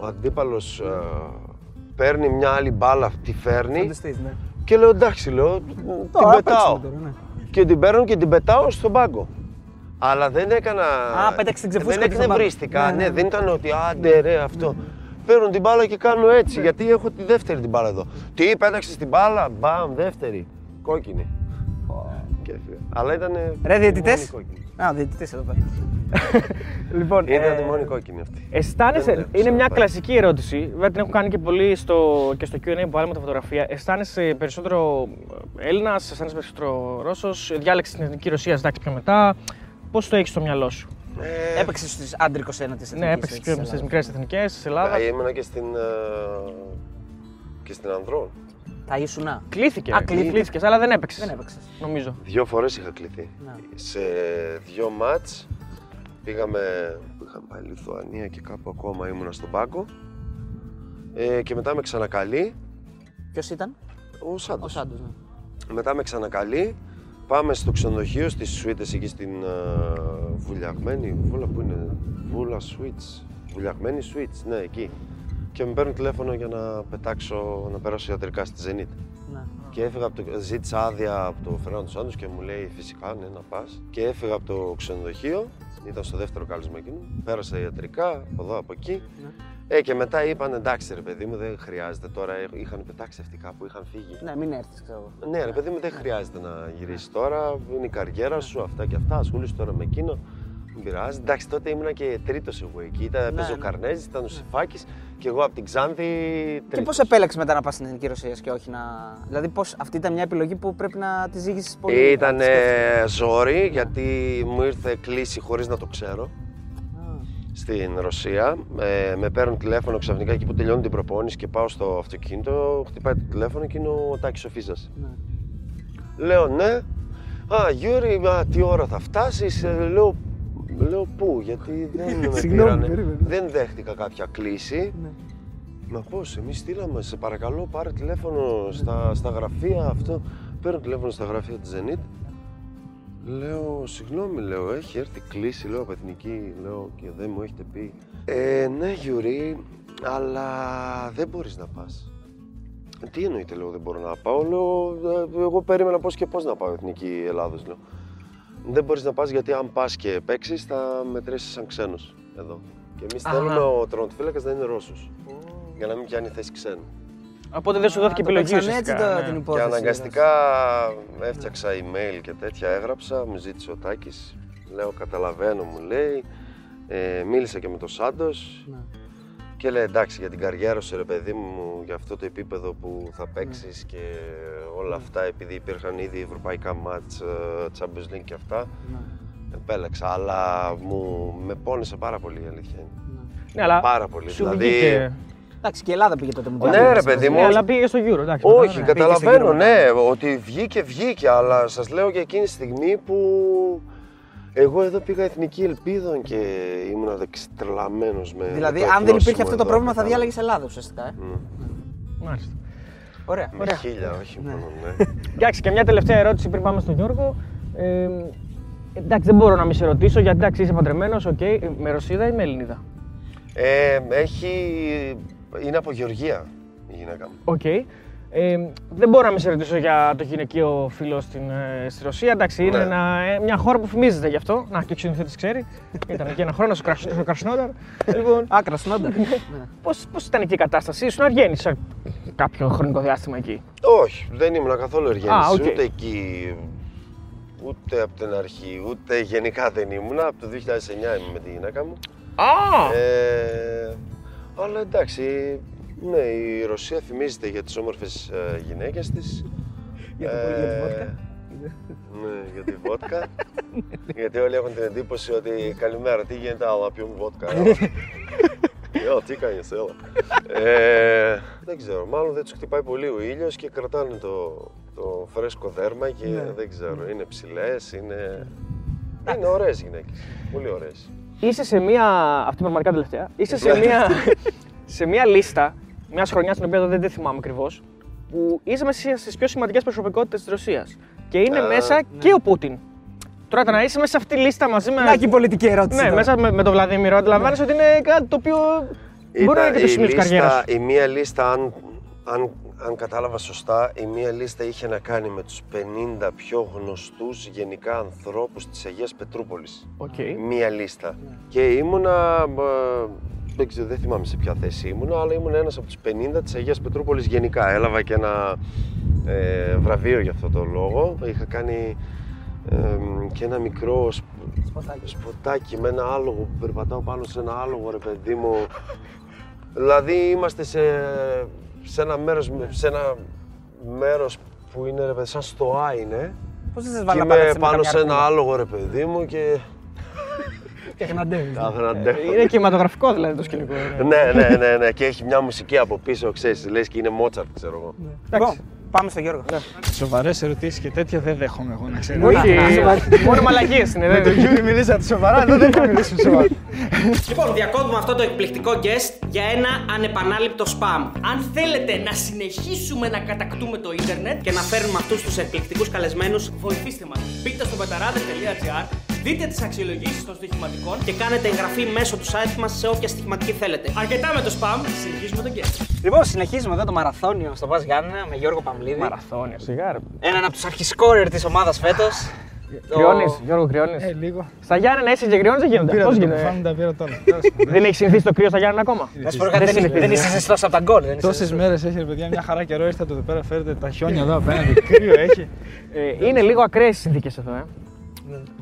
αντίπαλος, παίρνει μια άλλη μπάλα, τη φέρνει Φροντιστής, ναι. και λέω εντάξει, λέω, την Τώρα, πετάω. παίξουμε τώρα, ναι. Και την παίρνω και την πετάω στον πάγκο. Αλλά δεν έκανα. Α, πέταξε την ξεφούσκα Δεν και στον πάγκο. εκνευρίστηκα. Ναι, Ναι, ναι, ναι. δεν ήταν ότι άντε ρε αυτό. Παίρνω την μπάλα και κάνω έτσι, γιατί έχω τη δεύτερη την μπάλα εδώ. Τι, πέταξες την μπάλα, μπαμ, δεύτερη. Κόκκινη. Και έφυγα. Αλλά ήταν. Ρε, διαιτητές; Α, διαιτητής εδώ πέρα. *laughs* λοιπόν, Ήταν ε, η μόνη κόκκινη αυτή. Αισθάνεσαι, Δεν βλέπεις είναι μια να πάει. κλασική ερώτηση, βέβαια την έχω κάνει και πολύ στο, και στο Q&A που βάλαμε τα φωτογραφία. Αισθάνεσαι περισσότερο Έλληνας, αισθάνεσαι περισσότερο Ρώσος, διάλεξες την εθνική Ρωσία, εντάξει πιο μετά. Πώς το έχεις στο μυαλό σου; Ε, έπαιξες στις άντρικος ένα της Ναι, έπαιξες πιο στις μικρές εθνικές της Ελλάδας. ε, ήμουνα και στην. ε, και στην Ανδρών. Τα ήσουνα. Κλήθηκε. Α, κλήθηκε. Κλήθηκες, αλλά δεν έπαιξες. Δεν έπαιξες. Νομίζω. Δύο φορές είχα κληθεί. Να. Σε δύο μάτς πήγαμε, είχαμε πάει Λιθουανία και κάπου ακόμα ήμουνα στον πάγκο. Ε, και μετά με ξανακαλεί Ποιος ήταν; ο Ο Σάντος. Σάντος, ναι. Μετά με ξανακαλεί, πάμε στο ξενοδοχείο στις Σουίτες εκεί στην ε, βουλιαγμένη, βούλα που είναι, βούλα Σουίτς, βουλιαγμένη Σουίτς, ναι εκεί. Και με παίρνουν τηλέφωνο για να πετάξω, να περάσω ιατρικά στη Zenit. ναι. Και έφυγα από το, ζήτησα άδεια από το Φερνάντο Σάντο και μου λέει φυσικά ναι να πας. Και έφυγα από το ξενοδοχείο, ήταν στο δεύτερο κάλεσμα εκείνο. Πέρασα ιατρικά από εδώ από εκεί. Ναι. Ε, και μετά είπαν εντάξει ρε παιδί μου, δεν χρειάζεται τώρα. Είχαν πετάξει αυτοί κάπου, είχαν φύγει. Ναι, μην έρθεις, ξέρω εγώ. Ναι, ρε παιδί μου, δεν χρειάζεται να γυρίσεις τώρα. Είναι η καριέρα σου, αυτά και αυτά. Ασχολείσαι τώρα με εκείνο. Δεν πειράζει. Εντάξει, τότε ήμουνα και τρίτος εγώ εκεί. Ήταν, έπαιζε ο ναι. Καρνέζης, ήταν ο Σιφάκης και εγώ από την Ξάνθη. Και τρίτος. πώς επέλεξε μετά να πας στην εθνική Ρωσία και όχι να. Δηλαδή, πώς... αυτή ήταν μια επιλογή που πρέπει να τη ζήγησες πολύ. Ήταν να τη σκέφτεσαι. ζόρι γιατί μου ήρθε κλίση χωρίς να το ξέρω Α, στην Ρωσία. Ε, με παίρνουν τηλέφωνο ξαφνικά εκεί που τελειώνει την προπόνηση και πάω στο αυτοκίνητο. Χτυπάει το τηλέφωνο και είναι ο Τάκης ο Φίζας. ναι. Λέω ναι. Α, Γιούρι, μα, τι ώρα θα φτάσεις; Ε, λέω, λέω πού, γιατί δεν *laughs* με Συγγνώμη, πήρανε. περίμενε. Δεν δέχτηκα κάποια κλήση. Ναι. Μα πώς, εμείς στείλαμε, σε παρακαλώ πάρε τηλέφωνο στα, στα γραφεία αυτό. Παίρνω τηλέφωνο στα γραφεία της Zenit. Λέω, συγγνώμη, λέω, έχει έρθει κλήση, λέω, από εθνική, λέω, και δεν μου έχετε πει. Ε, ναι, Γιουρί, αλλά δεν μπορείς να πας. Τι εννοείται, λέω, δεν μπορώ να πάω, λέω, «Ε, εγώ περίμενα πώς και πώς να πάω εθνική Ελλάδος, λέω. Δεν μπορείς να πας γιατί αν πας και παίξεις θα μετρήσεις σαν ξένος εδώ. Και εμείς Α. θέλουμε ο τερματοφύλακας να είναι Ρώσος. Για να μην πιάνει θέση ξένου. Οπότε δεν σου δόθηκε το επιλογή παίξανε έτσι ουσιαστικά. το- ναι. την Και υπόθεση. αναγκαστικά έφτιαξα email και τέτοια, έγραψα, μου ζήτησε ο Τάκης, λέω καταλαβαίνω μου λέει, ε, μίλησα και με τον Σάντος Ναι. Και λέει εντάξει για την καριέρα σου ρε παιδί μου, για αυτό το επίπεδο που θα παίξεις και όλα αυτά επειδή υπήρχαν ήδη ευρωπαϊκά μάτς, ε, Champions League και αυτά, Ναι. επέλεξα, αλλά μου με πόνεσε πάρα πολύ η αλήθεια είναι. Ναι, αλλά Πάρα πολύ, σου δηλαδή- βγήκε. Εντάξει, και η Ελλάδα πήγε τότε μου Ναι, ρε παιδί μου, Ναι, αλλά πήγε στο Euro, εντάξει. Όχι, μετά, ναι. καταλαβαίνω, Πήγε ναι, ότι βγήκε, βγήκε, αλλά σας λέω για εκείνη τη στιγμή που εγώ εδώ πήγα εθνική ελπίδων και ήμουν τρελαμένος με Δηλαδή, με το αν δεν εθνόσημο υπήρχε αυτό το εδώ, πρόβλημα, θα κατάλαβες. διάλεγες Ελλάδα ουσιαστικά. Ε. Μμ. Μάλιστα. Ωραία. Με ωραία. χίλια, όχι μόνο, ναι. *laughs* Εντάξει, και μια τελευταία ερώτηση πριν πάμε στον Γιώργο. Ε, εντάξει, δεν μπορώ να μην σε ρωτήσω γιατί εντάξει, είσαι παντρεμένος, οκ. Ε, Με Ρωσίδα ή με Ελληνίδα; Ε, έχει... είναι από Γεωργία η γυναίκα μου. Οκ. Ε, δεν μπορώ να μην σε ρωτήσω για το γυναικείο φύλο στην, ε, στη Ρωσία. Εντάξει, είναι Ναι. ένα, ε, μια χώρα που φημίζεται γι' αυτό. Να, και ο σκηνοθέτης ξέρει. Ήταν εκεί ένα χρόνο στο, Κρασ- στο Κρασνόδαρ. λοιπόν, *laughs* Α, Κρασνοντάρ. Ναι. πώς, πώς ήταν εκεί η κατάσταση, ήσουν εργένης σε κάποιο χρονικό διάστημα εκεί; Όχι, δεν ήμουν καθόλου εργένης, Α, οκ. ούτε εκεί, ούτε από την αρχή, ούτε γενικά δεν ήμουν. Από το 2009 είμαι με τη γυναίκα μου. Α! Ε, αλλά εντάξει, ναι, η Ρωσία φημίζεται για τις όμορφες ε, γυναίκες της. Για το- Ε, για τη βότκα. Ναι, για τη βότκα. *laughs* Γιατί όλοι έχουν την εντύπωση ότι καλημέρα, τι γίνεται, αλλά πιούμε βότκα. *laughs* Έλα, τι κάνεις, έλα. Ε, δεν ξέρω, μάλλον δεν τους χτυπάει πολύ ο ήλιος και κρατάνε το, το φρέσκο δέρμα και Ναι. δεν ξέρω, είναι ψηλές, είναι... Είναι ωραίες γυναίκες, πολύ ωραίες. Είσαι σε μία. Αυτή πραγματικά τελευταία. Είσαι σε Ναι. μία, *laughs* σε μία λίστα μια χρονιά την οποία δεν τη θυμάμαι ακριβώς. Που είσαι μέσα στις πιο σημαντικές προσωπικότητες της Ρωσίας. Και είναι Α, μέσα και ο Πούτιν. Τώρα το να είσαι μέσα σε αυτή τη λίστα μαζί με. Να και η πολιτική ερώτηση. Ναι, τώρα. μέσα με, με τον Βλαδίμηρο, αντιλαμβάνεσαι ότι είναι κάτι το οποίο. Μπορεί να είναι και το η σημείο της λίστα- καριέρας. Η μία λίστα, αν, αν, αν κατάλαβα σωστά, η μία λίστα είχε να κάνει με τους 50 πιο γνωστούς γενικά ανθρώπους της Αγίας Πετρούπολης. Οκ. Μία λίστα. Και ήμουνα, ε, δεν, ξέρω, δεν θυμάμαι σε ποια θέση ήμουνα, αλλά ήμουν ένας από τους 50 της Αγίας Πετρούπολης γενικά. Έλαβα και ένα ε, βραβείο για αυτό το λόγο. Είχα κάνει ε, και ένα μικρό σπ- Σποτάκι. σποτάκι με ένα άλογο που περπατάω πάνω σε ένα άλογο, ρε παιδί μου. Δηλαδή είμαστε σε, σε ένα μέρος, σε ένα μέρος που είναι ρε παιδί, σαν στοά είναι. Πώς δεν σα Και βάλει να είμαι πατάτε πάνω σε ένα άλογο ρε παιδί μου και Και γναντεύει. τα δεν αντέχω. Είναι κινηματογραφικό δηλαδή το σκηνικό. ναι. Ναι, ναι, ναι, ναι. Και έχει μια μουσική από πίσω, ξέρεις, λες και είναι Μότσαρτ, ξέρω εγώ. Λοιπόν, πάμε στο Γιώργο. Σοβαρές ερωτήσεις και τέτοια δεν δέχομαι εγώ να ξέρω. Όχι, μόνο μαλακίες είναι. Με τον δεν- Γιούρι μιλήσατε σοβαρά, εδώ δεν θα μιλήσουμε σοβαρά. Λοιπόν, διακόπτουμε αυτό το εκπληκτικό guest για ένα ανεπανάληπτο spam. Αν θέλετε να συνεχίσουμε να κατακτούμε το ίντερνετ και να φέρνουμε αυτούς τους εκπληκτικούς καλεσμένους, βοηθήστε μας. Μπείτε στο betarades.gr, δείτε τις αξιολογήσεις των στοιχηματικών και κάνετε εγγραφή μέσω του site μας σε όποια στοιχηματική θέλετε. Αρκετά με το spam, συνεχίζουμε το guest. Λοιπόν, συνεχίζουμε εδώ το μαραθώνιο στο Πα Γιάννενα με Γιώργο Παμλίδη. Μαραθώνιο, σιγά. Έναν από τους αρχισκόρερ της ομάδας φέτος. Κρυώνει, Γιώργο, κρυώνει. Ε, λίγο. Στα Γιάννενα είσαι και κρυώνει, δεν γίνονται. Πήρα Πώς το γίνεται. κοφάνι, τα πήρα τώρα. Τέλος πάντων. Δεν έχει συνηθίσει το κρύο στα Γιάννενα ακόμα; Να σου πω κάτι, Δεν δεν, συνηθίζει. δεν είσαι ζεστό από τα γκολ. δεν είσαι Τόσες ζεστός. μέρες έχει ρε παιδιά, μια χαρά καιρό ήρθατε εδώ πέρα, φέρετε τα χιόνια εδώ απέναντι. Κρύο έχει. Ε, είναι λίγο ακραίες οι συνθήκες εδώ, ε.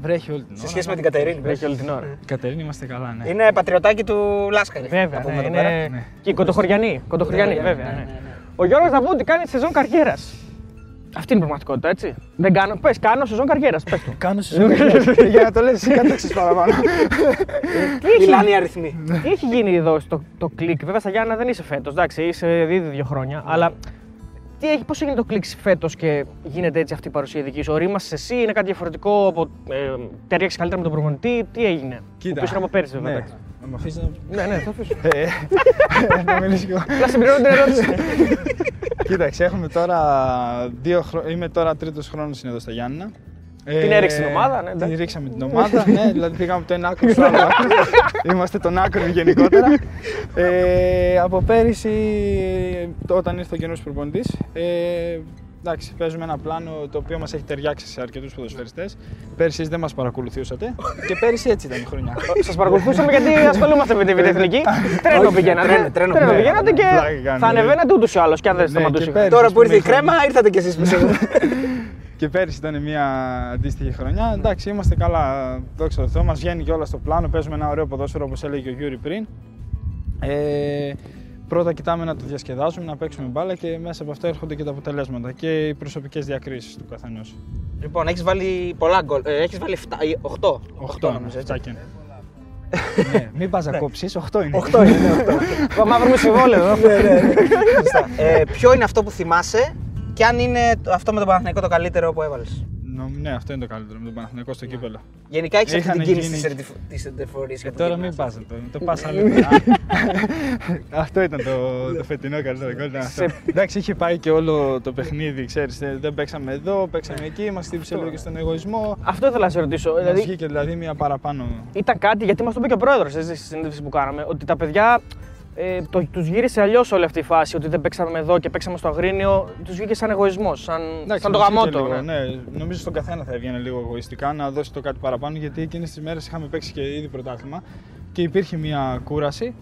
Βρέχει όλη την Σε ώρα. σχέση με την Κατερίνη. Βρέχει όλη την ώρα. Κατερίνη είμαστε καλά, ναι. Είναι πατριωτάκι του Λάσκαρη. Βέβαια, να πούμε ναι, εδώ πέρα. είναι. Ναι. Και κοντοχωριανή. Κοντοχωριανή, Ναι, ναι, βέβαια. ναι, ναι. ναι, ναι. Ο Γιώργος θα πω ότι κάνει σεζόν καριέρας. Αυτή είναι η πραγματικότητα, έτσι. Δεν κάνω. Πες, κάνω σεζόν καριέρας. Πες το. *laughs* Κάνω σε Για να το λες εσύ κάταξες παραπάνω. *laughs* Μιλάνε οι αριθμοί. Τι έχει γίνει εδώ στο το κλικ. Βέβαια, στα Γιάννα δεν είσαι φέτος. Εντάξει, είσαι ήδη δύο χρόνια. Αλλά τι έχει, πώς έγινε το κλικ φέτος και γίνεται έτσι αυτή η παρουσία δική σου. Ορίμασε εσύ, είναι κάτι διαφορετικό από. Ε, ταιριάξεις καλύτερα με τον προπονητή; Τι έγινε; Ο οποίος είναι από πέρσι, βέβαια. Ναι. εντάξει. Να μου αφήσεις να- Ναι, ναι, θα αφήσω. Ε, Να μιλήσω κι εγώ. Να συμπληρώνω την ερώτηση. Κοίταξε, έχουμε τώρα δύο χρο... Είμαι τώρα τρίτος χρόνος είναι εδώ στα Γιάννηνα. Την έριξε την ομάδα, ναι, Την εντάξει. ρίξαμε την ομάδα, ναι, δηλαδή πήγαμε από το ένα άκρο στο άλλο άκρο. Είμαστε τον άκρο γενικότερα. Ε, από πέρυσι, το- όταν ήρθε ο καινούριο προπονητής, ε, εντάξει, παίζουμε ένα πλάνο το οποίο μας έχει ταιριάξει σε αρκετούς ποδοσφαιριστές. Πέρυσι εσείς δεν μας παρακολουθούσατε και πέρυσι έτσι ήταν η χρονιά. Σας παρακολουθούσαμε γιατί ασχολούμαστε με τη Β' Εθνική. Τρένο πηγαίνατε. τρένο, τρένο Τρένο πηγαίνατε. πηγαίνατε και Πλάκα κάνουμε, θα ναι. ανεβαίνατε ούτως ή άλλως και αν δεν Ναι, σταματούσε. και η πέρυσι. Τώρα που ήρθε η πούμε, κρέμα, ήρθατε κι εσείς πίσω. *laughs* Και πέρυσι ήταν μια αντίστοιχη χρονιά. Εντάξει, είμαστε καλά. Δόξα τω Θεώ, μας βγαίνει κιόλας στο πλάνο. Παίζουμε ένα ωραίο ποδόσφαιρο όπως έλεγε ο Γιούρι πριν. Ε, πρώτα κοιτάμε να το διασκεδάζουμε, να παίξουμε μπάλα και μέσα από αυτό έρχονται και τα αποτελέσματα και οι προσωπικές διακρίσεις του καθενός. Λοιπόν, έχεις βάλει πολλά γκολ. Έχεις βάλει 8. 8 νομίζω, έτσι. είναι. ναι, μην πας να κόψεις, 8 είναι. 8 είναι. Το μαύρο με συμβόλαιο εδώ. Σωστά. Ε, ποιο είναι αυτό που θυμάσαι και αν είναι το- αυτό με τον Παναθηναϊκό το καλύτερο που έβαλες. Νομ- ναι, αυτό είναι το καλύτερο με τον Παναθηναϊκό στο κύπελο. Γενικά έχεις αυτή Είχαν την κίνηση γίνει- της εντερφορή. Ε, τώρα μην πας το, το πας άλλο. *laughs* αυτό ήταν το, το φετινό καλύτερο γκολ. ήταν αυτό. Εντάξει, είχε πάει και όλο το παιχνίδι, ξέρεις, δεν δεν παίξαμε εδώ, παίξαμε εκεί, μας χτύπησε λίγο και στον εγωισμό. Αυτό ήθελα να σε ρωτήσω. Μας Δηλαδή, βγήκε δηλαδή μια παραπάνω. ήταν κάτι, γιατί μας το είπε και ο πρόεδρος στη συνέντευξη που κάναμε, ότι τα παιδιά ε, το, τους γύρισε αλλιώς όλη αυτή η φάση. Ότι δεν παίξαμε εδώ και παίξαμε στο Αγρίνιο. Τους βγήκε σαν εγωισμός, σαν, Εντάξει, σαν το μας βγήκε γαμότο. λίγο, ναι. ναι. Νομίζω στον καθένα θα έβγαινε λίγο εγωιστικά να δώσει το κάτι παραπάνω γιατί εκείνες τις μέρες είχαμε παίξει και ήδη πρωτάθλημα και υπήρχε μια κούραση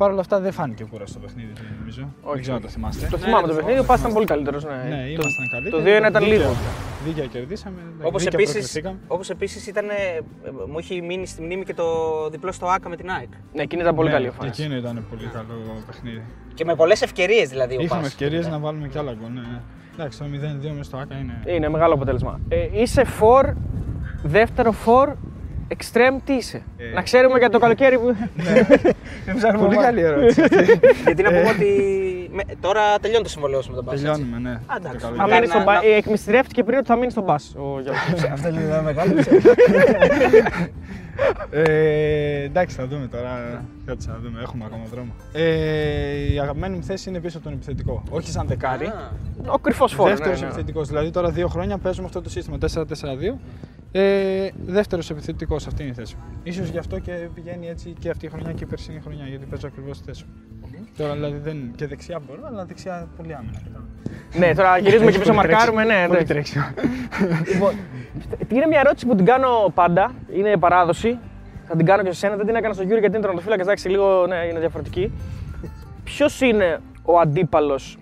Παρ' όλα αυτά δεν φάνηκε κούραση στο παιχνίδι, νομίζω. δεν ξέρω αν το θυμάστε. Το θυμάμαι το παιχνίδι, ο Πας ήταν πολύ καλύτερος. Ναι, Ναι, Το- ήμασταν καλύτεροι. Το 2-1 ήταν Δίκαια- λίγο. Δίκαια κερδίσαμε. Όπως δίκαια επίσης, προκριθήκαμε. όπως επίσης ήταν, ε, μου έχει μείνει στη μνήμη και το διπλό στο ΆΚΑ με την ΑΕΚ. Ναι, εκείνη ήταν πολύ Ναι, καλή εμφάνιση. Εκείνο ήταν πολύ καλό παιχνίδι. Και με πολλές ευκαιρίες δηλαδή ο Είχαμε Πας. ευκαιρίες να βάλουμε κι άλλα γκολ. Ναι. ναι. Εντάξει, το 0-2 μέσα στο ΑΚΑ είναι. Είναι μεγάλο αποτέλεσμα. Ε, είσαι φορ, δεύτερο φορ, extreme τι είσαι; Ε. Να ξέρουμε για το καλοκαίρι που. Πολύ καλή ερώτηση. αυτή. Γιατί να πούμε ότι με- τώρα τελειώνει το συμβολέο σου με τον Πας. έτσι. Τελειώνουμε, ναι. Α, εντάξει. Το Θα καλοκαίρι. μείνεις να- στον Πα- να- ε, Εκμυστηρεύτηκε πριν ότι θα μείνεις στον Πας. ο Γιώργος. Αυτό είναι ένα μεγάλο Ε, εντάξει, θα δούμε τώρα. Κάτσε να δούμε, έχουμε ακόμα δρόμο. Ε, η αγαπημένη μου θέση είναι πίσω από τον επιθετικό. Όχι σαν δεκάρι. Ο κρυφός φορ. Δεύτερος επιθετικός. Δηλαδή τώρα δύο χρόνια παίζουμε αυτό το σύστημα 4-4-2. Ε, Δεύτερος επιθετικός, αυτή είναι η θέση μου. σω γι' αυτό και πηγαίνει έτσι και αυτή η χρονιά και η περσινή χρονιά, γιατί παίζω ακριβώς τη θέση μου. Τώρα δηλαδή δεν. και δεξιά μπορώ, αλλά δεξιά πολύ άμυνα. Ναι, τώρα γυρίζουμε και πίσω μαρκάρουμε. Ναι, Πολύ ναι. τρέξιμο. Λοιπόν, είναι μια ερώτηση που την κάνω πάντα. Είναι παράδοση. Θα την κάνω και σε σένα. Δεν την έκανα στον Γιώργο γιατί είναι τερματοφύλακα. Εντάξει, λίγο ναι, είναι διαφορετική. Ποιος είναι ο αντίπαλος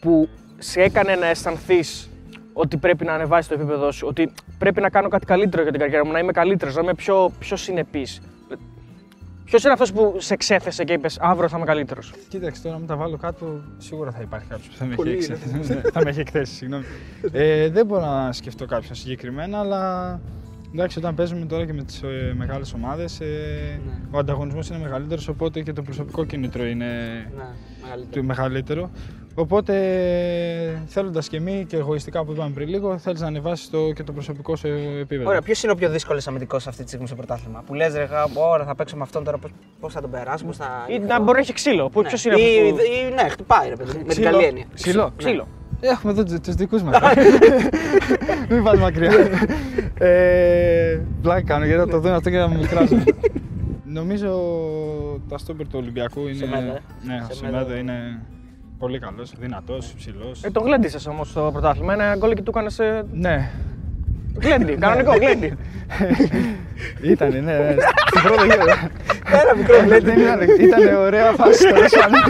που σε έκανε να αισθανθείς ότι πρέπει να ανεβάσει το επίπεδό σου, ότι πρέπει να κάνω κάτι καλύτερο για την καριέρα μου, να είμαι καλύτερος, να είμαι πιο, πιο συνεπής. Ποιος είναι αυτός που σε ξέθεσε και είπες Αύριο θα είμαι καλύτερος. Κοίταξε τώρα, με τα βάλω κάτω, σίγουρα θα υπάρχει κάποιος που θα με, έχει, εκθέσει. *laughs* θα με έχει εκθέσει. Συγγνώμη. Ε, δεν μπορώ να σκεφτώ κάποιον συγκεκριμένα, αλλά εντάξει, όταν παίζουμε τώρα και με τις ε, μεγάλες ομάδες, ε, ο ανταγωνισμός είναι μεγαλύτερος, οπότε και το προσωπικό κίνητρο είναι το μεγαλύτερο. Οπότε θέλοντας και εμείς και εγωιστικά που είπαμε πριν λίγο, θέλεις να ανεβάσεις το, και το προσωπικό σου επίπεδο. Ωραία, ποιος είναι ο πιο δύσκολος αμυντικός αυτή τη στιγμή στο πρωτάθλημα; Που λες, ρε, γα- ώρα θα παίξω με αυτόν τώρα, πώς θα τον περάσω, πώς θα. Ή να μπορεί να έχει ξύλο. Πού- Ναι. Ποιος είναι Ή- αυτός. που- ή- Ναι, χτυπάει ρε παιδί. μου, Με την Ξύλο. καλή έννοια. Ξύλο. Ξύλο. Έχουμε εδώ τους δικούς μας. *laughs* Μην πας μακριά. *laughs* ε, πλάκα κάνω γιατί θα το δουν αυτό και θα με μικράζουν. *laughs* Νομίζω τα στόπερ του Ολυμπιακού είναι. Σεμέδο, ε. Ναι, ο Σεμέδο. Σεμέδο είναι πολύ καλός, δυνατός, υψηλός. Ε, τον γλέντισες όμως στο πρωτάθλημα. Ένα γκολ και του έκανε. Ναι, Γλέντι, κανονικό *laughs* γλέντι. ήτανε, ναι, ναι. Στην πρώτη γύρο. Ένα μικρό Δεν ήταν, ήταν ωραία φάση τέλος πάντων.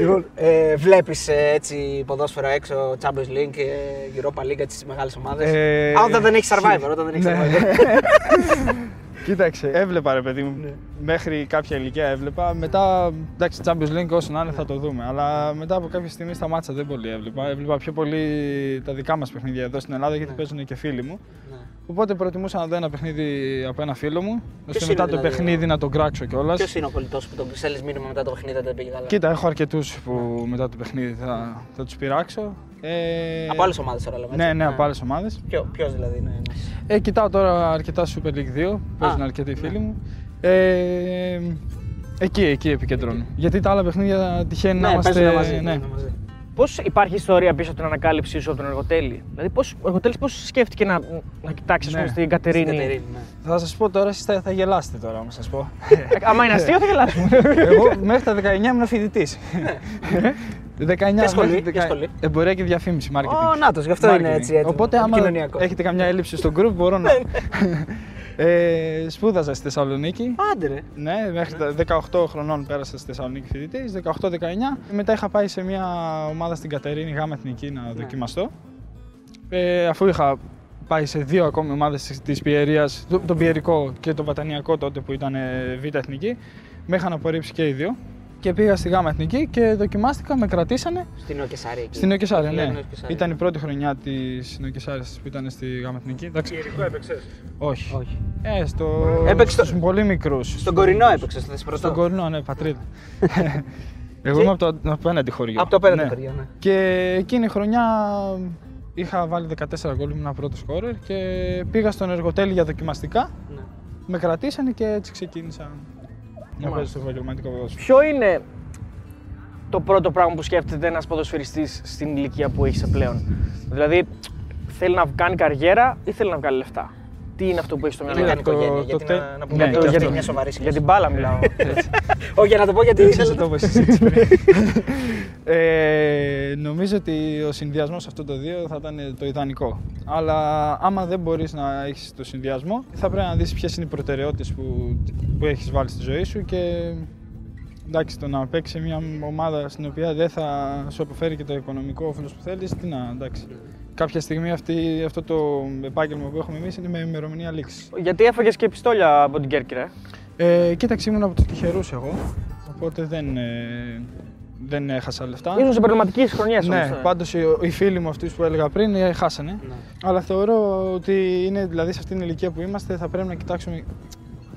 Λοιπόν, ε, Βλέπεις έτσι ποδόσφαιρο έξω, Champions League, ε, Europa League, έτσι στις μεγάλες ομάδες. Ε, Α, όταν δεν έχεις survivor, όταν δεν έχεις ναι. survivor. *laughs* Κοίταξε, έβλεπα ρε παιδί μου. Μέχρι κάποια ηλικία έβλεπα. Μετά, εντάξει, Champions League όσο να είναι θα το δούμε. Αλλά μετά από κάποια στιγμή σταμάτησα, δεν πολύ έβλεπα. Έβλεπα πιο πολύ τα δικά μας παιχνίδια εδώ στην Ελλάδα γιατί παίζουν και φίλοι μου. Ναι. Οπότε προτιμούσα να δω ένα παιχνίδι από ένα φίλο μου. ώστε είναι μετά το δηλαδή, παιχνίδι να τον κράξω κιόλας. Ποιος είναι ο κολλητό που τον στέλνεις μήνυμα μετά το παιχνίδι, δεν πήγε καλά; Κοίτα, έχω αρκετούς που μετά το παιχνίδι θα, θα τους πειράξω. Ε, Από άλλες ομάδες τώρα λέμε. Ναι, έτσι. ναι, από άλλες ομάδες. Ποιο δηλαδή είναι. ναι. Ε, κοιτάω τώρα αρκετά Super League 2, παίζουν αρκετοί φίλοι μου. Ε, εκεί, εκεί επικεντρώνω. Γιατί τα άλλα παιχνίδια τυχαίνει να Ναι, είμαστε. παίζουν μαζί. ναι. ναι, μαζί. Πώς υπάρχει ιστορία πίσω από την ανακάλυψή σου από τον Εργοτέλη; Δηλαδή, πώς, ο Εργοτέλης πώς σκέφτηκε να, να κοιτάξει ας Ναι. πούμε, στην Κατερίνη; Στην Κατερίνη, ναι. Θα σας πω τώρα, εσείς θα, θα γελάσετε τώρα, άμα σας πω. Ε, Άμα είναι αστείο, θα γελάσουμε. Εγώ μέχρι τα 19 ήμουν φοιτητής. 19 Ποια σχολή, μέχρι ποια 19 σχολή; Εμπορία και διαφήμιση, marketing. Ω, νάτος, γι' αυτό είναι Marketing. έτσι έτοιμο. Οπότε, άμα Επικοινωνιακό. έχετε καμιά έλλειψη στο group, μπορώ να. Ε, σπούδαζα στη Θεσσαλονίκη. Άντε ρε. Ναι, μέχρι τα 18 χρονών πέρασα στη Θεσσαλονίκη φοιτητής, 18-19. Μετά είχα πάει σε μια ομάδα στην Κατερίνη, γάμα εθνική, να δοκιμαστώ. Ε, αφού είχα πάει σε δύο ακόμη ομάδες της Πιερίας, το, τον Πιερικό και τον Πατανιακό τότε που ήταν ε, β' εθνική, με είχαν απορρίψει και οι δύο. Και πήγα στη γάμα εθνική και δοκιμάστηκα, με κρατήσανε. Στην Οκεσάρη εκεί. Στην Νοκεσάρια, Λένε ναι. Νοκεσάρια. Ήταν η πρώτη χρονιά της Νοκεσάρια που ήταν στη γάμα εθνική. Εντάξει. Ιερικό έπαιξες; Όχι. Όχι. Ε, στο... Έπαιξε στο- στους πολύ μικρούς. Στον Κορινό έπαιξες, στο Θεσπρωτό. Στον Κορινό, ναι, πατρίδα. *laughs* Εγώ είμαι από το από το απέναντι χωριό. Από το απέναντι Ναι. χωριό, ναι. Και εκείνη η χρονιά είχα βάλει 14 γκολ, ήμουν πρώτος σκόρερ και πήγα στον εργοτέλη για δοκιμαστικά. Ναι. Με κρατήσανε και έτσι ξεκίνησα να παίζω στο επαγγελματικό ποδόσφαιρο. Ποιο είναι το πρώτο πράγμα που σκέφτεται ένας ποδοσφαιριστής στην ηλικία που έχει πλέον; Δηλαδή, θέλει να κάνει καριέρα ή θέλει να βγάλει λεφτά; Τι είναι αυτό που έχεις στο Είναι μυαλό; Κάνει το- οικογένεια. το Γιατί τε- να, να πούμε Ναι, για, και το, αυτό. για μια σοβαρή σχέση. Για την μπάλα μιλάω. *laughs* Όχι, για να το πω γιατί. Έτσι το πω εσύ έτσι πριν. *laughs* ε, νομίζω νομίζω ότι ο συνδυασμός αυτών των δύο θα ήταν το ιδανικό. Αλλά άμα δεν μπορείς να έχεις το συνδυασμό, θα πρέπει να δεις ποιες είναι οι προτεραιότητες που, που έχεις βάλει στη ζωή σου και εντάξει, το να παίξει μια ομάδα στην οποία δεν θα σου αποφέρει και το οικονομικό όφελος που θέλεις, τι να εντάξει. Κάποια στιγμή αυτή, αυτό το επάγγελμα που έχουμε εμείς είναι με ημερομηνία λήξης. Γιατί έφαγες και πιστόλια από την Κέρκυρα. ε; Ε, κοίταξε, ήμουν από τους τυχερούς εγώ. Οπότε δεν, ε, δεν έχασα λεφτά. Ήσουν σε προβληματικέ χρονιέ Ναι, όμως, ε. πάντως οι, οι φίλοι μου αυτού που έλεγα πριν ε, χάσανε. Αλλά θεωρώ ότι είναι δηλαδή σε αυτήν την ηλικία που είμαστε θα πρέπει να κοιτάξουμε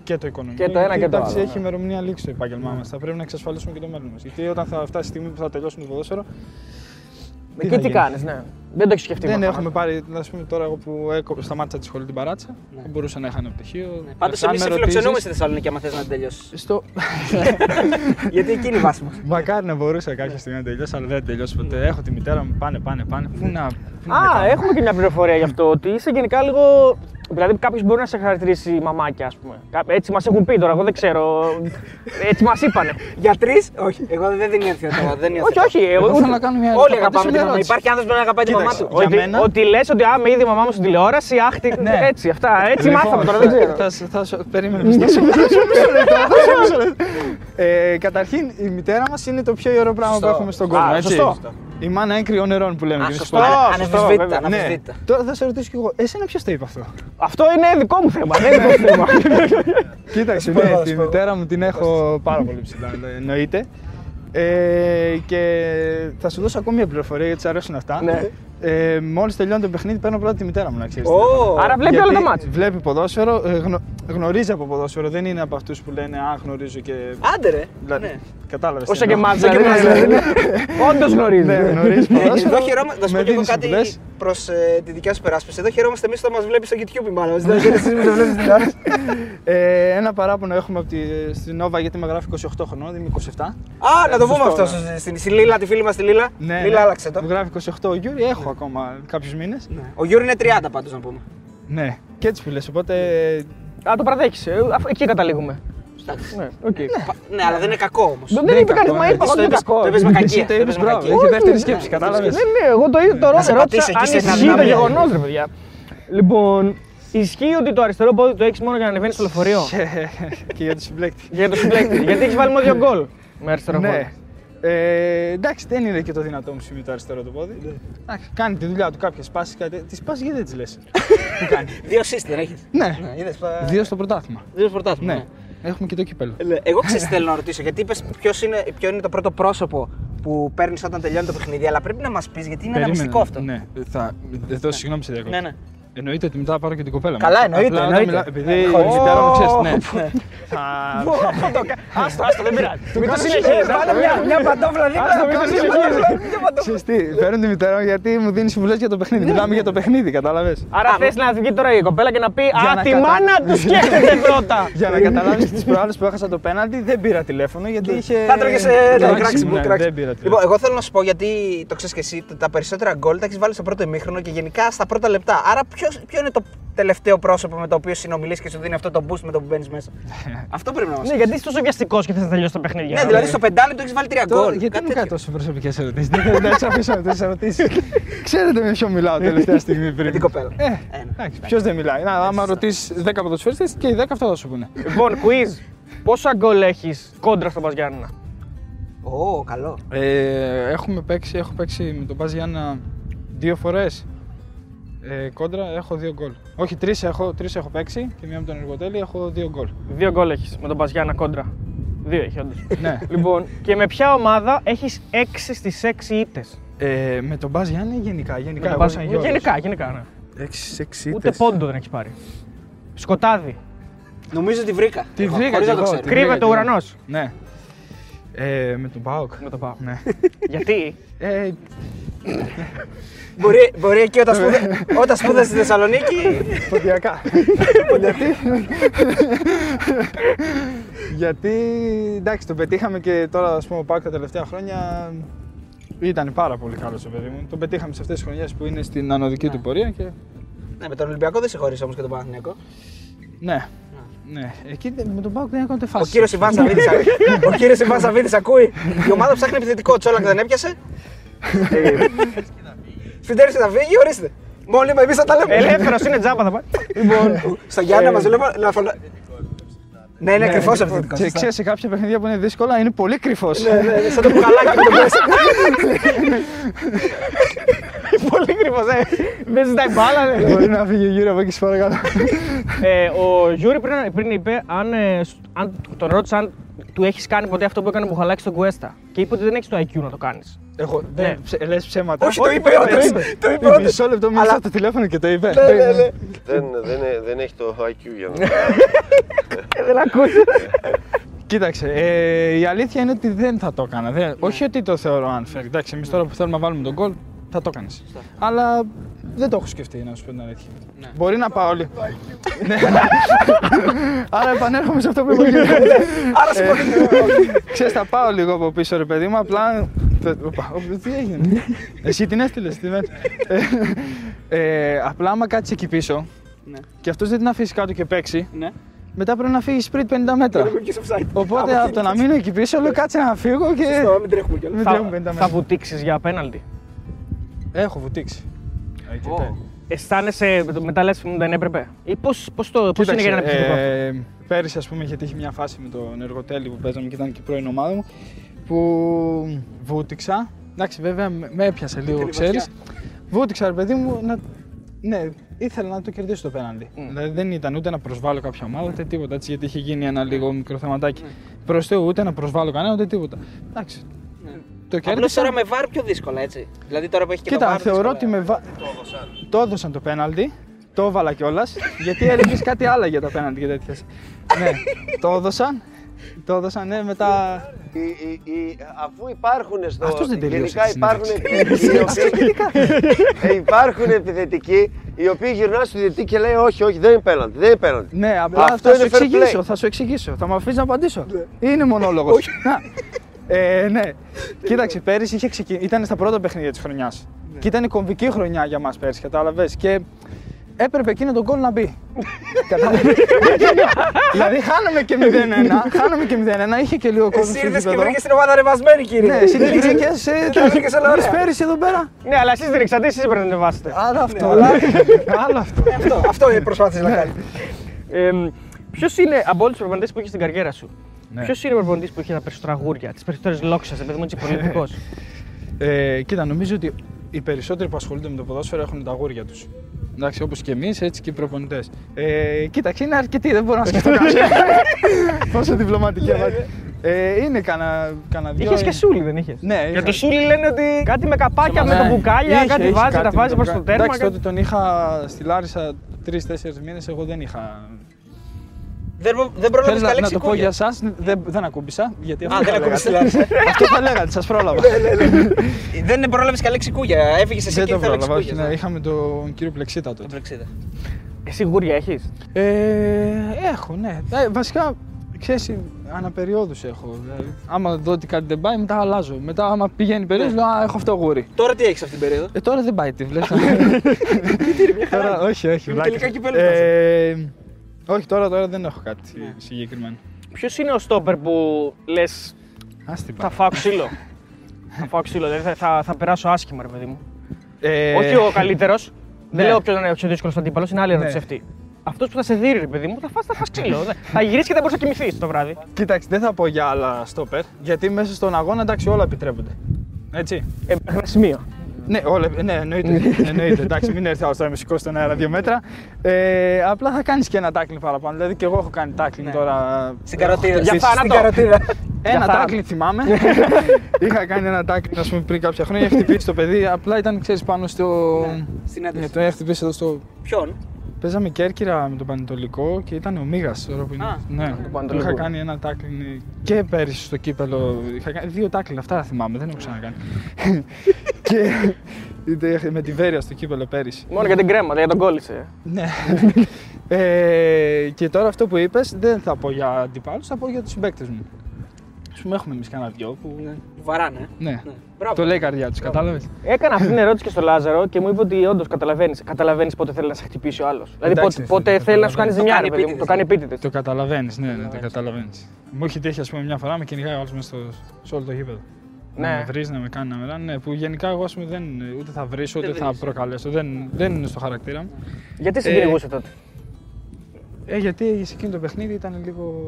και το οικονομικό. Και το ένα γιατί, και το εντάξει, άλλο, Έχει ναι. ημερομηνία λήξης το επάγγελμά μας. Θα πρέπει να εξασφαλίσουμε και το μέλλον μας. Γιατί όταν θα φτάσει η στιγμή που θα τελειώσουμε το ποδόσφαιρο. Εκεί θα τι γίνει. κάνεις, ναι. Δεν το έχεις σκεφτεί. Δεν προφανώς. έχουμε πάρει, να πούμε τώρα εγώ που έκο- σταμάτησα τη σχολή την παράτσα, θα μπορούσα να είχα ένα πτυχίο. Πάντως, Αν εμείς με σε ρωτήσεις- φιλοξενούμε στη Θεσσαλονίκη, άμα θες να τελειώσεις. Στο... *laughs* Γιατί εκεί είναι η βάση μας. Μακάρι να μπορούσα κάποια στιγμή να τελειώσω, αλλά δεν τελειώσω ποτέ. Έχω τη μητέρα μου, πάνε, πάνε, πάνε. Πού να. πού να με Α, κάνω. έχουμε και μια πληροφορία γι' αυτό. Ότι είσαι γενικά λίγο. Δηλαδή, κάποιος μπορεί να σε χαρακτηρίσει μαμάκια, ας πούμε. Κά- Έτσι μας έχουν πει τώρα, εγώ δεν ξέρω. Έτσι μας είπανε. Για τρει, όχι. Εγώ δεν την υιοθετώ. Δεν όχι, υιοθετώ. όχι. Εγώ, Εγώ ούτε- θέλω να κάνω μια Όλοι θα απαντήσω αγαπάμε τη μια μαμά. ερώτηση. Υπάρχει άνθρωπος που δεν αγαπάει τη μαμά Κοίταξε, του. για Ότι, μένα- ότι λες ότι α, με είδε η μαμά μου στην τηλεόραση, άχτη. Ναι. Έτσι, αυτά. Έτσι Λοιπόν, μάθαμε τώρα, δεν ξέρω. Θα, θα, σου- περίμενε. Θα σου θα σου μισό λεπτό, θα σου μισό λεπτό. Ε, Καταρχήν, η μητέρα μας είναι το πιο ιερό πράγμα που έχουμε στον κόσμο. Α, έτσι; σωστό. Η μάνα έγκριων νερών που λέμε. Α, και εμείς σωστό. στο σπίτι. σωστό, Αναμφισβήτητα. βέβαια. Ναι. αναμφισβήτητα. Τώρα θα σε ρωτήσω κι εγώ, εσένα ποιος το είπε αυτό; Αυτό είναι δικό μου θέμα. Δεν είναι δικό μου θέμα. *laughs* Κοίταξε, πω, ναι, θα τη σου πω. μητέρα μου την έχω πάρα πολύ ψηλά, εννοείται. Ε, και θα σου δώσω ακόμη μια πληροφορία γιατί σε αρέσουν αυτά. Ναι. Ε, Μόλις τελειώνει το παιχνίδι, παίρνω πρώτα τη μητέρα μου να ξέρεις. Ω, Άρα βλέπει Γιατί όλα τα μάτια. Βλέπει ποδόσφαιρο, ε, γνω- γνωρίζει από ποδόσφαιρο. Δεν είναι από αυτούς που λένε Α, γνωρίζω και. Άντε ρε. Δηλαδή, Ναι. Κατάλαβες. Όσο και μάτσα. Όντως γνωρίζεις. Ναι, γνωρίζεις Ε, ποδόσφαιρο. Εδώ χαιρόμαστε, να σου με πω και εγώ δίνεις κάτι συμβουλές. προς τη δικιά σου υπεράσπιση. Εδώ χαιρόμαστε εμείς όταν μας βλέπεις στο YouTube η μάνα μας. Δηλαδή, εσύ που το βλέπεις στην τηλεόραση. Ε, ένα παράπονο έχουμε από τη, στην Nova γιατί με γράφει 28 χρονών, είμαι 27. Α, να το πούμε σωστό, αυτό. Στην στη Λίλα, τη φίλη μας τη Λίλα. Ναι, Λίλα, ναι. άλλαξε το. Μου γράφει 28 ο Γιούρι, έχω ακόμα κάποιους μήνες. Ο Γιούρι είναι 30 πάντως να πούμε. Ναι, και έτσι που λες, οπότε Α, το παραδέχεσαι. Εκεί καταλήγουμε. Εντάξει. Ναι, οκ. Πα- Ναι, αλλά δεν είναι κακό όμως. Δεν Δεν είπε είναι κανείς, κακό, μα ναι. είπα Εσύ ότι το είναι είπες- κακό. το είπες με Εσύ κακία. το είπες είπες με μπράβο, κακία. έχει δεύτερη Ναι, σκέψη, ναι, κατάλαβες. Ναι, ναι, εγώ το, το Να σε ρώτησα πατήσει εκεί αν σε ισχύει το δυναμία. γεγονός, ρε παιδιά. Λοιπόν, ισχύει ότι το αριστερό πόδι το έχεις μόνο για να ανεβαίνεις στο λεωφορείο; *laughs* και για το συμπλέκτη. για το συμπλέκτη. Γιατί έχεις βάλει μόνο δύο γκολ με αριστερό Ναι. πόδι. Ε, εντάξει, δεν είναι και το δυνατό μου σημείο το αριστερό το πόδι. Εντάξει, κάνει τη δουλειά του κάποια σπάσει κάτι. Τη σπάσει γιατί δεν τη λες; που *laughs* κάνεις; Δύο σύστη δεν έχεις; ναι, είδες, πα- δύο στο πρωτάθλημα. Δύο πρωτάθλημα. Ναι, έχουμε και το κύπελο. Ε, Εγώ ξέρω τι θέλω να ρωτήσω, γιατί είπες είναι, ποιο είναι το πρώτο πρόσωπο που παίρνεις όταν τελειώνει το παιχνίδι, αλλά πρέπει να μας πεις γιατί είναι ένα Περίμενε, μυστικό αυτό. Ναι, θα. Εδώ, συγγνώμη σε διακόπτω. ναι. ναι. Εννοείται ότι μετά θα πάρω και την κοπέλα μου. Καλά, εννοείται, Απλά όταν εννοείται. μιλά- Επειδή η Χωρίς- μητέρα μου ξέρεις, ναι. Ναι. Θα. Άστο, άστο, δεν πειράζει. Μην το Ε, συνεχίζεις. Βάλε μια, μια παντόφλα δίπλα. Άστο, μην το Βάλε συνεχίζεις. μια παντόφλα. Ξέρεις τι, παίρνω τη μητέρα μου γιατί μου δίνει συμβουλές για το παιχνίδι. Μιλάμε για το παιχνίδι, κατάλαβες. Άρα θες να βγει τώρα η κοπέλα και να πει Για Α, να τη κατα- μάνα του σκέφτεται *laughs* πρώτα. Για να καταλάβεις τις προάλλες που έχασα το πέναλτι, δεν πήρα τηλέφωνο γιατί είχε. Θα τρώγε κράξιμο, κράξιμο. ναι, κράξιμο. Δεν πήρα Λοιπόν, τηλέφωνο. εγώ θέλω να σου πω γιατί το ξέρεις και εσύ, τα περισσότερα γκολ τα έχεις βάλει στο πρώτο ημίχρονο και γενικά στα πρώτα λεπτά. Άρα, ποιος, ποιο είναι το τελευταίο πρόσωπο με το οποίο συνομιλείς και σου δίνει αυτό το boost με το που μπαίνεις μέσα; *laughs* αυτό πρέπει να μας Ναι, πεις. γιατί είσαι τόσο βιαστικός και θες να τελειώσει το παιχνίδι. Ναι, δηλαδή στο πεντάλεπτο έχεις βάλει τρία Τώρα, γκολ. γιατί Κάτι μου κάνεις τέτοιο. τόσο προσωπικές ερωτήσεις; Δεν θα τις αφήσω με τις ερωτήσεις. *laughs* Ξέρετε με ποιο μιλάω τελευταία στιγμή πριν. Με την κοπέλα. Ε, Ένα. εντάξει, ποιος δεν μιλάει; Να, άμα ρωτήσεις 10 ποδοσφαιριστέ και οι 10 αυτό θα σου πούνε. *laughs* Λοιπόν, quiz. Πόσα γκολ έχεις κόντρα στο Παζιάννα. Ω, καλό. Ε, έχουμε παίξει, έχω παίξει με τον Μπάζ Γιάννα δύο φορές. Ε, κόντρα έχω δύο γκολ. Όχι, τρεις έχω, τρεις έχω παίξει και μία με τον Εργοτέλη έχω δύο γκολ. Δύο γκολ έχεις με τον Παζιάννα κόντρα. Δύο έχει όντως. *laughs* ναι. λοιπόν, και με ποια ομάδα έχεις 6 στις 6 ήττες; Ε, με τον Μπάζ Γιάννα ή γενικά. Γενικά, Με τον εγώ Μπάζ- σαν Γιώργος. Γενικά, γενικά. Ναι. 6-6 Ούτε πόντο δεν έχεις πάρει. Σκοτάδι. Νομίζω ότι βρήκα. Τη Εγώ, βρήκα χωρίς κι να το εγώ, ξέρω. τη Κρύβεται βρήκα ο κι εγώ. ουρανό. Ναι. Ε, με τον Πάοκ. Με το πάω. Ναι. Γιατί; Ε, Μπορεί, μπορεί εκεί όταν, σπούδα, όταν σπούδασε στη Θεσσαλονίκη. ποντιακά. Γιατί; Γιατί εντάξει, τον πετύχαμε και τώρα ας πούμε, ο Πάοκ τα τελευταία χρόνια ήταν πάρα πολύ καλός ο παιδί μου. Τον πετύχαμε σε αυτές τις χρονιές που είναι στην ανωδική του πορεία και. ναι, με τον Ολυμπιακό δεν σε χωρί όμως και τον Παναθηναϊκό. Ναι. Ναι, εκεί δεν- με τον Πάοκ δεν έκανε ούτε φάση. Ο κύριος Ιβάν Σαββίδης ο κύριος Ιβάν Σαββίδης ακούει. Η ομάδα ψάχνει επιθετικό. Τσόλακ δεν έπιασε. *laughs* Σπιτέρι θα φύγει, ορίστε. Μόνιμα, εμείς θα τα λέμε. Ελεύθερος είναι τζάμπα θα πάει. Λοιπόν, στα Γιάννα μας λέω να φωνα- Ναι, είναι κρυφός επιθετικό. Και ξέρεις σε κάποια παιχνίδια που είναι δύσκολα είναι πολύ κρυφός. Ναι, ναι, σαν το μπουκαλάκι με τον Πέσα. *laughs* Πολύ κρυφός, ε. Δεν ζητάει μπάλα, ναι. Μπορεί να φύγει γύρω από εκεί, σε παρακαλώ. Ε, ο Γιούρι πριν, πριν είπε αν, ε, σ- αν τον ρώτησε αν του έχεις κάνει ποτέ αυτό που έκανε ο Μπουχαλάκης στον Κουέστα; Και είπε ότι δεν έχεις το IQ να το κάνεις. Εγώ Ναι. δεν ψε- λες ψέματα. Όχι, το είπε όντως. Το είπες όντως. Μισό λεπτό μίλησα Αλλά- στο τηλέφωνο και το είπε. Ναι, ναι, ναι. Δεν, δεν, δεν έχει το IQ για να. δεν ακούει. Κοίταξε, ε, η αλήθεια είναι ότι δεν θα το έκανα. Δεν- όχι ότι το θεωρώ unfair. Εντάξει, εμείς τώρα που θέλουμε να βάλουμε τον γκολ, θα το έκανε. Αλλά δεν το έχω σκεφτεί, να σου πω την αλήθεια. Μπορεί να πάω όλοι. Ναι. *laughs* Άρα επανέρχομαι σε αυτό που είπα. και πριν. *laughs* Άρα συμφωνεί. *laughs* Ξέρεις, θα πάω λίγο από πίσω, ρε παιδί μου, απλά... Οπα, οπα, Τι έγινε; Εσύ την έστειλες, τι δεν. Ε, ε, Απλά άμα κάτσεις εκεί πίσω Ναι. και αυτός δεν την αφήσεις κάτω και παίξει, Ναι. μετά πρέπει να φύγεις sprint 50 μέτρα. Δεν βγήκε offside. Οπότε Από από το να μείνω εκεί πίσω, λέω κάτσε να φύγω και... Σωστό, μην τρέχουμε κιόλας. Μην θα, τρέχουμε 50 θα μέτρα. βουτήξεις για απέναντι. Έχω βουτήξει. Αρκετά. Αισθάνεσαι μετά λες που δεν έπρεπε; Ή πώς πώς το πώς είναι για να Κοίταξε, επιθετικό αυτό. ε, πέρυσι, ας πούμε, είχε τύχει μια φάση με τον Εργοτέλη που παίζαμε και ήταν και η πρώην ομάδα μου, που βούτυξα. Εντάξει, βέβαια με με έπιασε λίγο, Την ξέρεις. βαθιά. Βούτυξα, ρε παιδί μου, να... ναι, ήθελα να το κερδίσω το πέναντι. Δηλαδή δεν ήταν ούτε να προσβάλλω κάποια ομάδα, ούτε τίποτα έτσι, γιατί είχε γίνει ένα λίγο μικρό θεματάκι. Προς Θεού, ούτε να προσβάλλω κανένα, ούτε τίποτα. Εντάξει. Το Απλώς κέρδισα. τώρα με βάρ πιο δύσκολα, έτσι. Δηλαδή τώρα που έχει και το Κοίτα, βάρ. θεωρώ δύσκολα. ότι με βα... το έδωσαν το πέναλτι, το έβαλα κιόλας, γιατί έλεγες κάτι άλλο για τα πέναλτι και τέτοια. ναι, το έδωσαν. Το έδωσαν, ναι, μετά. Οι- οι- οι- αφού υπάρχουν στο. Αυτός δεν τελείωσε γενικά τη υπάρχουν συνέντευξη. επιθετικοί. οι οποίοι- ε, υπάρχουν επιθετικοί οι οποίοι γυρνάνε στο διαιτητή και λέει: Όχι, όχι, δεν είναι πέναλτι. Δεν είναι πέναλτι. Ναι, απλά Αυτό θα σου είναι fair εξηγήσω. play. Θα σου εξηγήσω. Θα μου αφήσεις να απαντήσω. Είναι μονόλογος. Ε, ναι. Κοίταξε, πέρυσι είχε ξεκι... ήταν στα πρώτα παιχνίδια της χρονιάς. Και ήταν η κομβική χρονιά για μας πέρυσι, κατάλαβες. Και έπρεπε εκείνο τον γκολ να μπει. *laughs* Κατάλαβες. δηλαδή χάναμε και 0-1. χάναμε και 0-1. Είχε και λίγο κόσμο. Εσύ στο ήρθε και γήπεδο. βρήκες την ομάδα ρεβασμένη, κύριε. Ναι, εσύ την βρήκες, ε, Και *laughs* βρήκες όλα ωραία. πέρυσι εδώ πέρα. Ναι, αλλά εσείς δεν ρίξατε, εσείς πρέπει να ανεβάσετε. Άλλο αυτό. αλλά- Άλλο αυτό. Αυτό, αυτό προσπάθησε να κάνει. Ε, Ποιος είναι από όλους τους προπονητές που είχε στην καριέρα σου, Ναι. ποιος είναι ο προπονητής που είχε τα περισσότερα αγούρια, τις περισσότερες λόξε, επειδή μου έτσι πολιτικός; *laughs* Ε, κοίτα, νομίζω ότι οι περισσότεροι που ασχολούνται με το ποδόσφαιρο έχουν τα αγούρια τους. Εντάξει, όπως και εμείς, έτσι και οι προπονητές. Ε, κοίταξε, είναι αρκετοί, δεν μπορώ να σκεφτώ *laughs* κάποιον. Πόσο διπλωματική απάντηση. Ε, είναι κανένα κανένα δυο. Είχες και σούλι, δεν είχες; Ναι, Για είχα. το σούλι λένε ότι κάτι με καπάκια, με Ναι. το μπουκάλια, Είχε, κάτι είχε βάζει, τα κάτι βάζει με προς το μπουκάλια. τέρμα. Εντάξει, κάτι- τότε τον είχα στη Λάρισα τρει-τέσσερι μήνες. Εγώ δεν είχα. Δεν, δεν πρόλαβε Θέλω να, καλή να το πω για ξεκούγια. εσάς, δεν, δεν ακούμπησα. Γιατί αυτό Α, δεν θα ακούμπησε λέγατε. τη Λάρισα. Αυτό θα λέγατε, σας πρόλαβα. Δεν πρόλαβες καλή ξεκούγια. Έφυγες εσύ Δεν και το ήρθε πρόλαβα. όχι, ξεκούγια. ναι, Είχαμε τον κύριο Πλεξίτα τότε. Τον Πλεξίδα. Εσύ γούρια έχεις; Ε, έχω, ναι. Ε, βασικά, ξέρεις, αναπεριόδους έχω. Δηλαδή, άμα δω ότι κάτι δεν πάει, μετά αλλάζω. Μετά, άμα πηγαίνει η περίοδος, λέω Α, έχω αυτό γούρι. Τώρα τι έχεις αυτή την περίοδο; Ε, τώρα δεν πάει τι βλέπεις. *laughs* τώρα, όχι, όχι. Είναι βλάκα. τελικά κυπέλλου ε, Όχι, τώρα, τώρα δεν έχω κάτι συγκεκριμένο. Ποιος είναι ο στόπερ που λες Ας την θα πάω. φάω ξύλο. θα φάω ξύλο, δηλαδή θα, θα, θα περάσω άσχημα, ρε παιδί μου. Ε, Όχι ο καλύτερος. *laughs* ναι. Δεν λέω ποιος είναι ο πιο δύσκολος αντίπαλο, είναι άλλη ερώτηση Ναι. αυτή. Αυτός που θα σε δει, ρε παιδί μου, θα φας, θα φας ξύλο. Δε- *laughs* θα γυρίσεις και δεν μπορείς να κοιμηθείς το βράδυ. Κοίταξε, δεν θα πω για άλλα στόπερ, γιατί μέσα στον αγώνα εντάξει όλα επιτρέπονται. Έτσι. Ε, μέχρι ένα σημείο. Ναι, όλα, ναι εννοείται. εννοείται. Εντάξει, μην έρθει άλλο τώρα με σηκώσει στον αέρα δύο μέτρα. Ε, απλά θα κάνεις και ένα τάκλινγκ παραπάνω. Δηλαδή και εγώ έχω κάνει τάκλινγκ τώρα. Στην καροτίδα. Για Στην- θάνατο. Στην καροτίδα. Ένα θάνατο. τάκλινγκ θυμάμαι. *laughs* Είχα κάνει ένα τάκλινγκ ας πούμε, πριν κάποια χρόνια. Είχε χτυπήσει το παιδί. Απλά ήταν, ξέρεις, πάνω στο. Στην Ναι, ένταση. το είχε χτυπήσει εδώ στο. Ποιον; Παίζαμε Κέρκυρα με τον Πανετολικό και ήταν ο Μίγας τώρα που είναι. Α, ναι, τον Πανετολικό. είχα κάνει ένα τάκλινγκ και πέρυσι στο κύπελο. Είχα κάνει δύο τάκλινγκ, αυτά θυμάμαι, δεν έχω ξανακάνει. *laughs* και είτε με τη Βέρεια στο κύπελο πέρυσι. Μόνο για την κρέμα, για τον κόλλησε. Ναι. ε, και τώρα αυτό που είπες δεν θα πω για αντιπάλους, θα πω για τους συμπαίκτες μου. Α πούμε, έχουμε εμείς κανένα δυο που. Ναι. Βαράνε. ναι. Μπράβο. Το λέει η καρδιά τους, κατάλαβες; Έκανα *laughs* αυτή την ερώτηση και στο Λάζαρο και μου είπε ότι όντως καταλαβαίνει. Καταλαβαίνεις πότε θέλει να σε χτυπήσει ο άλλος. Δηλαδή Εντάξει, πότε, πότε φίλε, θέλει να σου κάνει Το ζημιά, κάνει ρε παιδί μου. επίτηδες. Το κάνει επίτηδες. Το καταλαβαίνεις, ναι, ναι, το καταλαβαίνεις. Μου έχει τύχει, ας πούμε, μια φορά με κυνηγάει ο άλλος μέσα στο, σε όλο το γήπεδο. να Ναι. με βρεις, να με κάνει να με ράνει. Ναι, που γενικά εγώ ας πούμε, δεν, ούτε θα βρίσω ούτε Δεν θα βρίζεις. προκαλέσω. Δεν, δεν είναι στο χαρακτήρα μου. Γιατί σε κυνηγούσε τότε; Ε, γιατί σε εκείνο το παιχνίδι ήταν λίγο.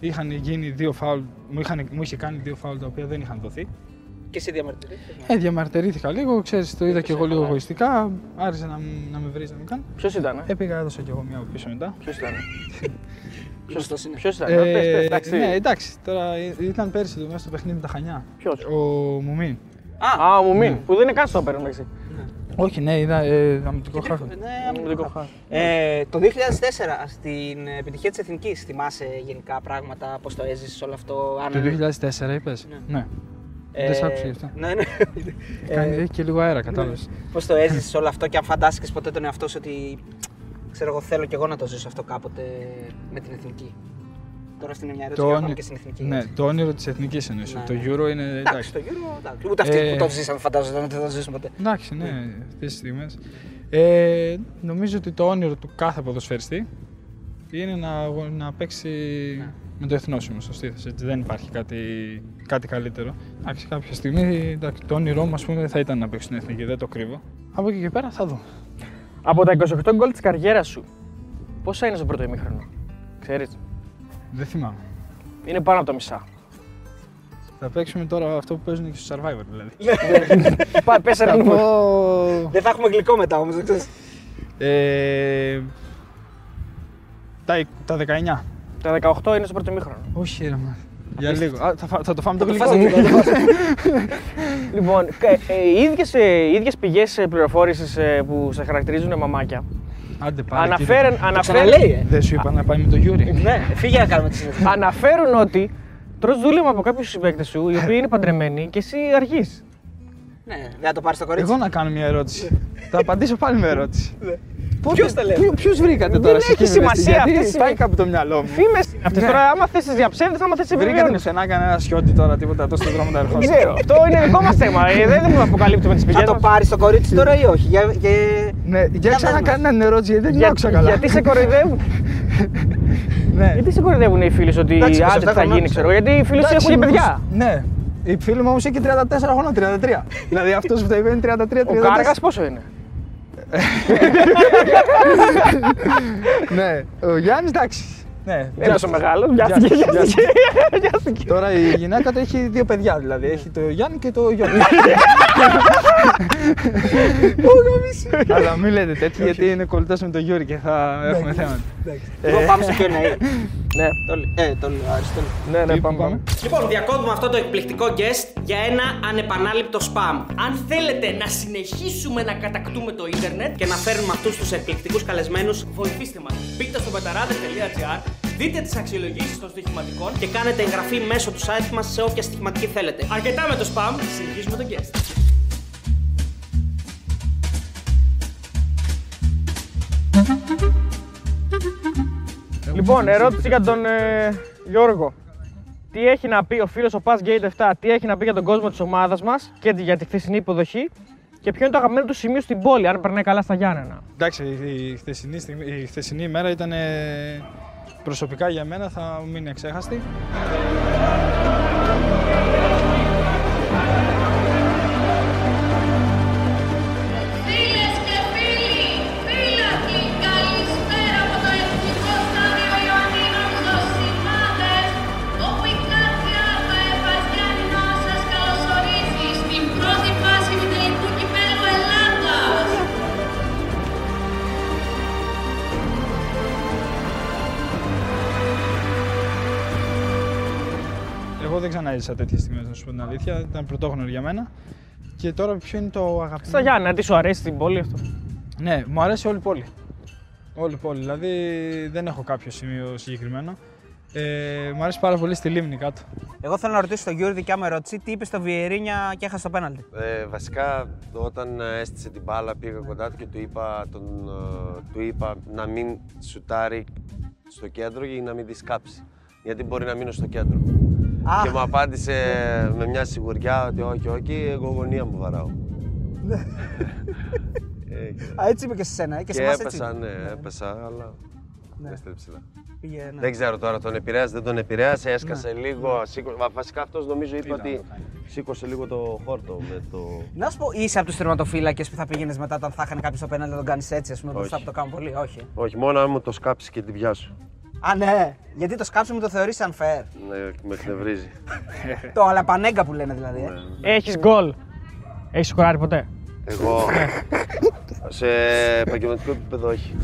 Είχαν γίνει δύο φάουλ, μου, είχαν, μου είχε κάνει δύο φάουλ τα οποία δεν είχαν δοθεί. Και εσύ διαμαρτυρήθηκες. Ε, διαμαρτυρήθηκα λίγο, ξέρεις, το είδα και εγώ λίγο εγωιστικά. Άρχισε να, μ- να με βρει, να με κάνει. Ποιος ήταν, ε; Έπηγα, έδωσα κι εγώ μια από πίσω μετά. Ποιος ήταν. Γνωστός *laughs* είναι; Ποιος ήταν. Ε, πες, πες, εντάξει. ναι, εντάξει, τώρα ε, ήταν πέρσι το μέσα στο παιχνίδι με τα Χανιά. Ποιος; Ο Μουμίν. Α, μου μην. Που δεν είναι καν στο παίρνω μεταξύ. Όχι, ναι, είδα ε, αμυντικό χάφο. Ναι, Αμυντικό χάφο. Ε, το 2004 στην επιτυχία της Εθνικής θυμάσαι γενικά πράγματα, πώς το έζησες όλο αυτό. αν- Το 2004 είπες; Ναι. Ε, Δεν σ' άκουσα γι' αυτό. Ναι, ναι. Κάνει, Ε, έχει και λίγο αέρα, κατάλαβες. Πώς το έζησες όλο αυτό και αν φαντάστηκες ποτέ τον εαυτό σου ότι ξέρω εγώ θέλω και εγώ να το ζήσω αυτό κάποτε με την Εθνική; Τώρα αυτή είναι μια ερώτηση Το και όνει- ακόμα και στην Εθνική. Ναι, έτσι. το όνειρο της εθνικής εννοείς. Ναι, Το ναι. Euro είναι Εντάξει, εντάξει. το Euro, εντάξει. Ούτε αυτοί Ε, που το ζήσαμε φαντάζομαι ότι δεν το ζήσουν ποτέ. Εντάξει, ναι, αυτές τις στιγμές. Ε, νομίζω ότι το όνειρο του κάθε ποδοσφαιριστή είναι να, αγω- να παίξει Ναι. με το εθνόσημο σωστή θέση. Έτσι, δεν υπάρχει κάτι, κάτι καλύτερο. Εντάξει, κάποια στιγμή εντάξει, το όνειρό μου ας πούμε, θα ήταν να παίξω στην εθνική, δεν το κρύβω. Από εκεί και πέρα θα δω. Από τα 28 γκολ της καριέρας σου, πόσα είναι στο πρώτο ημίχρονο. Ξέρεις; Δεν θυμάμαι. Είναι πάνω από τα μισά. Θα παίξουμε τώρα αυτό που παίζουν και στο Survivor δηλαδή. Πα- Πες ένα Θα νούμερο. πω... Δεν θα έχουμε γλυκό μετά όμως, δεν ξέρεις. Ε, τα, τα 19. Τα 18 είναι στο πρώτο ημίχρονο. Όχι ρε μα. Για λίγο. Α, θα, φά- θα το φάμε το γλυκό. φας το γλυκό, το *laughs* Λοιπόν, κα- ε, οι ίδιες, ε, οι ίδιες πηγές ε, πληροφόρησης ε, που σε χαρακτηρίζουν μαμάκια Άντε πάλι. αναφέρουν, Το αναφέρουν, ξαναλέει, ε. Δεν σου είπα να πάει με το Γιούρι. Ναι, φύγε να κάνουμε τη συνέντευξη. αναφέρουν ότι τρως δούλευμα από κάποιους συμπαίκτες σου οι οποίοι είναι παντρεμένοι και εσύ εργένης. Ναι, δεν θα το πάρεις στο κορίτσι. Εγώ να κάνω μια ερώτηση. θα απαντήσω πάλι με ερώτηση. Ποιος τα λέει; Ποιου βρήκατε Δεν τώρα έχει σε εκείνη τη σημασία, γιατί αυτές οι- πάει κάπου το μυαλό μου. Φήμες είναι αυτές. Ναι. Τώρα άμα θες τις διαψεύδεις, άμα θες τις Βρήκατε επιβεβαιώνεις. πουθενά κανένα σιώτη τώρα τίποτα τόσο στον δρόμο τα Δεν ερχόσαστε. ξέρω. Αυτό είναι δικό μας θέμα. Ε, Δεν δεν αποκαλύπτουμε τις Θα πηγές το μας. πάρεις στο κορίτσι τώρα ή όχι; Για, για... Ναι, για Για ξανά πες μας. κάνει μια ερώτηση γιατί δεν την Για- άκουσα καλά. Γιατί σε κοροϊδεύουν; Ναι. Γιατί σε κοροϊδεύουν οι φίλοι σου ότι Εντάξει, άντε 27 τι θα χρονών γίνει, είσαι. ξέρω. Γιατί οι φίλοι σου Εντάξει, έχουν και μήπως- παιδιά. Ναι. Η φίλη μου όμως έχει 34 χρόνια, 33. *laughs* δηλαδή αυτός που τα είπε είναι 33-34. Ο Κάργας πόσο είναι; Ναι, ο Γιάννης εντάξει. Ναι, Είναι τόσο μεγάλος. Βιάστηκε, Βιάστηκε. βιάστηκε. βιάστηκε. Βιάστηκε. Τώρα η γυναίκα του έχει δύο παιδιά, δηλαδή έχει το Γιάννη και το Γιώργο. Αλλά μην λέτε τέτοιο γιατί είναι κολλητός με τον Γιώργο και θα έχουμε θέματα. Εγώ πάμε στο Q&A. *laughs* Ναι, Το λέει- Ε, το λέω, Αριστοτέλη. ναι, ναι, Τι, πάμε. πάμε. Λοιπόν, διακόπτουμε αυτό το εκπληκτικό guest για ένα ανεπανάληπτο spam. Αν θέλετε να συνεχίσουμε να κατακτούμε το ίντερνετ και να φέρνουμε αυτούς τους εκπληκτικούς καλεσμένους, βοηθήστε μας. Μπείτε στο πεταράδε.gr, δείτε τις αξιολογήσεις των στοιχηματικών και κάνετε εγγραφή μέσω του site μας σε όποια στοιχηματική θέλετε. Αρκετά με το spam, συνεχίζουμε τον guest. Λοιπόν, ερώτηση για τον ε, Γιώργο. Τι έχει να πει ο φίλος ο Pass Gate 7, τι έχει να πει για τον κόσμο της ομάδας μας και για τη χθεσινή υποδοχή; Και ποιο είναι το αγαπημένο του σημείο στην πόλη, αν περνάει καλά στα Γιάννενα; Εντάξει, η χθεσινή, στιγμή- η χθεσινή ημέρα ήταν ε, προσωπικά για μένα, θα μου μείνει εξέχαστη. Δεν ξανά έζησα τέτοιες στιγμές, να σου πω την αλήθεια. Ήταν πρωτόγνωρο για μένα. Και τώρα ποιο είναι το αγαπημένο. Στα Γιάννενα, τι σου αρέσει στην πόλη αυτό. Ναι, μου αρέσει όλη η πόλη. Όλη η πόλη. Δηλαδή δεν έχω κάποιο σημείο συγκεκριμένο. Ε, μου αρέσει πάρα πολύ στη λίμνη κάτω. Εγώ θέλω να ρωτήσω τον Γιώργο δικιά μου ερώτηση. Τι είπε στο Βιερίνια και έχασε το πέναλτι; Ε, βασικά όταν ε, έστησε την μπάλα πήγα κοντά του και του είπα, τον, ε, του είπα να μην σουτάρει στο κέντρο ή να μην τη σκάψει. Γιατί μπορεί να μείνω στο κέντρο. Α. Και μου απάντησε με μια σιγουριά ότι όχι, όχι, εγώ γωνία μου βαράω. Ε, Α, έτσι είπε και σε σένα, ε, και, και σε εμάς έτσι. έπεσα, ναι, έπεσα, αλλά Ναι. δεν στέλνει ψηλά. Πήγε, ναι. Δεν ξέρω τώρα, τον επηρέασε, δεν τον επηρέασε, έσκασε λίγο. σήκω- Βα- Βασικά αυτός νομίζω είπε ότι σήκωσε λίγο το χόρτο με το. Να σου πω, είσαι από τους τερματοφύλακε που θα πήγαινες μετά όταν θα είχαν κάποιος στο πέναλτι να τον κάνεις έτσι, ας πούμε, μπροστά Όχι. που το κάνουν πολύ. Όχι. Όχι, μόνο αν μου το σκάψεις και την πιάσω. Α, ναι. Γιατί το σκάψιμο το θεωρείς unfair. Ναι, με εκνευρίζει. το αλαπανέγκα που λένε δηλαδή. Ε. Έχεις γκολ. Έχεις σκοράρει ποτέ; Εγώ σε επαγγελματικό επίπεδο όχι.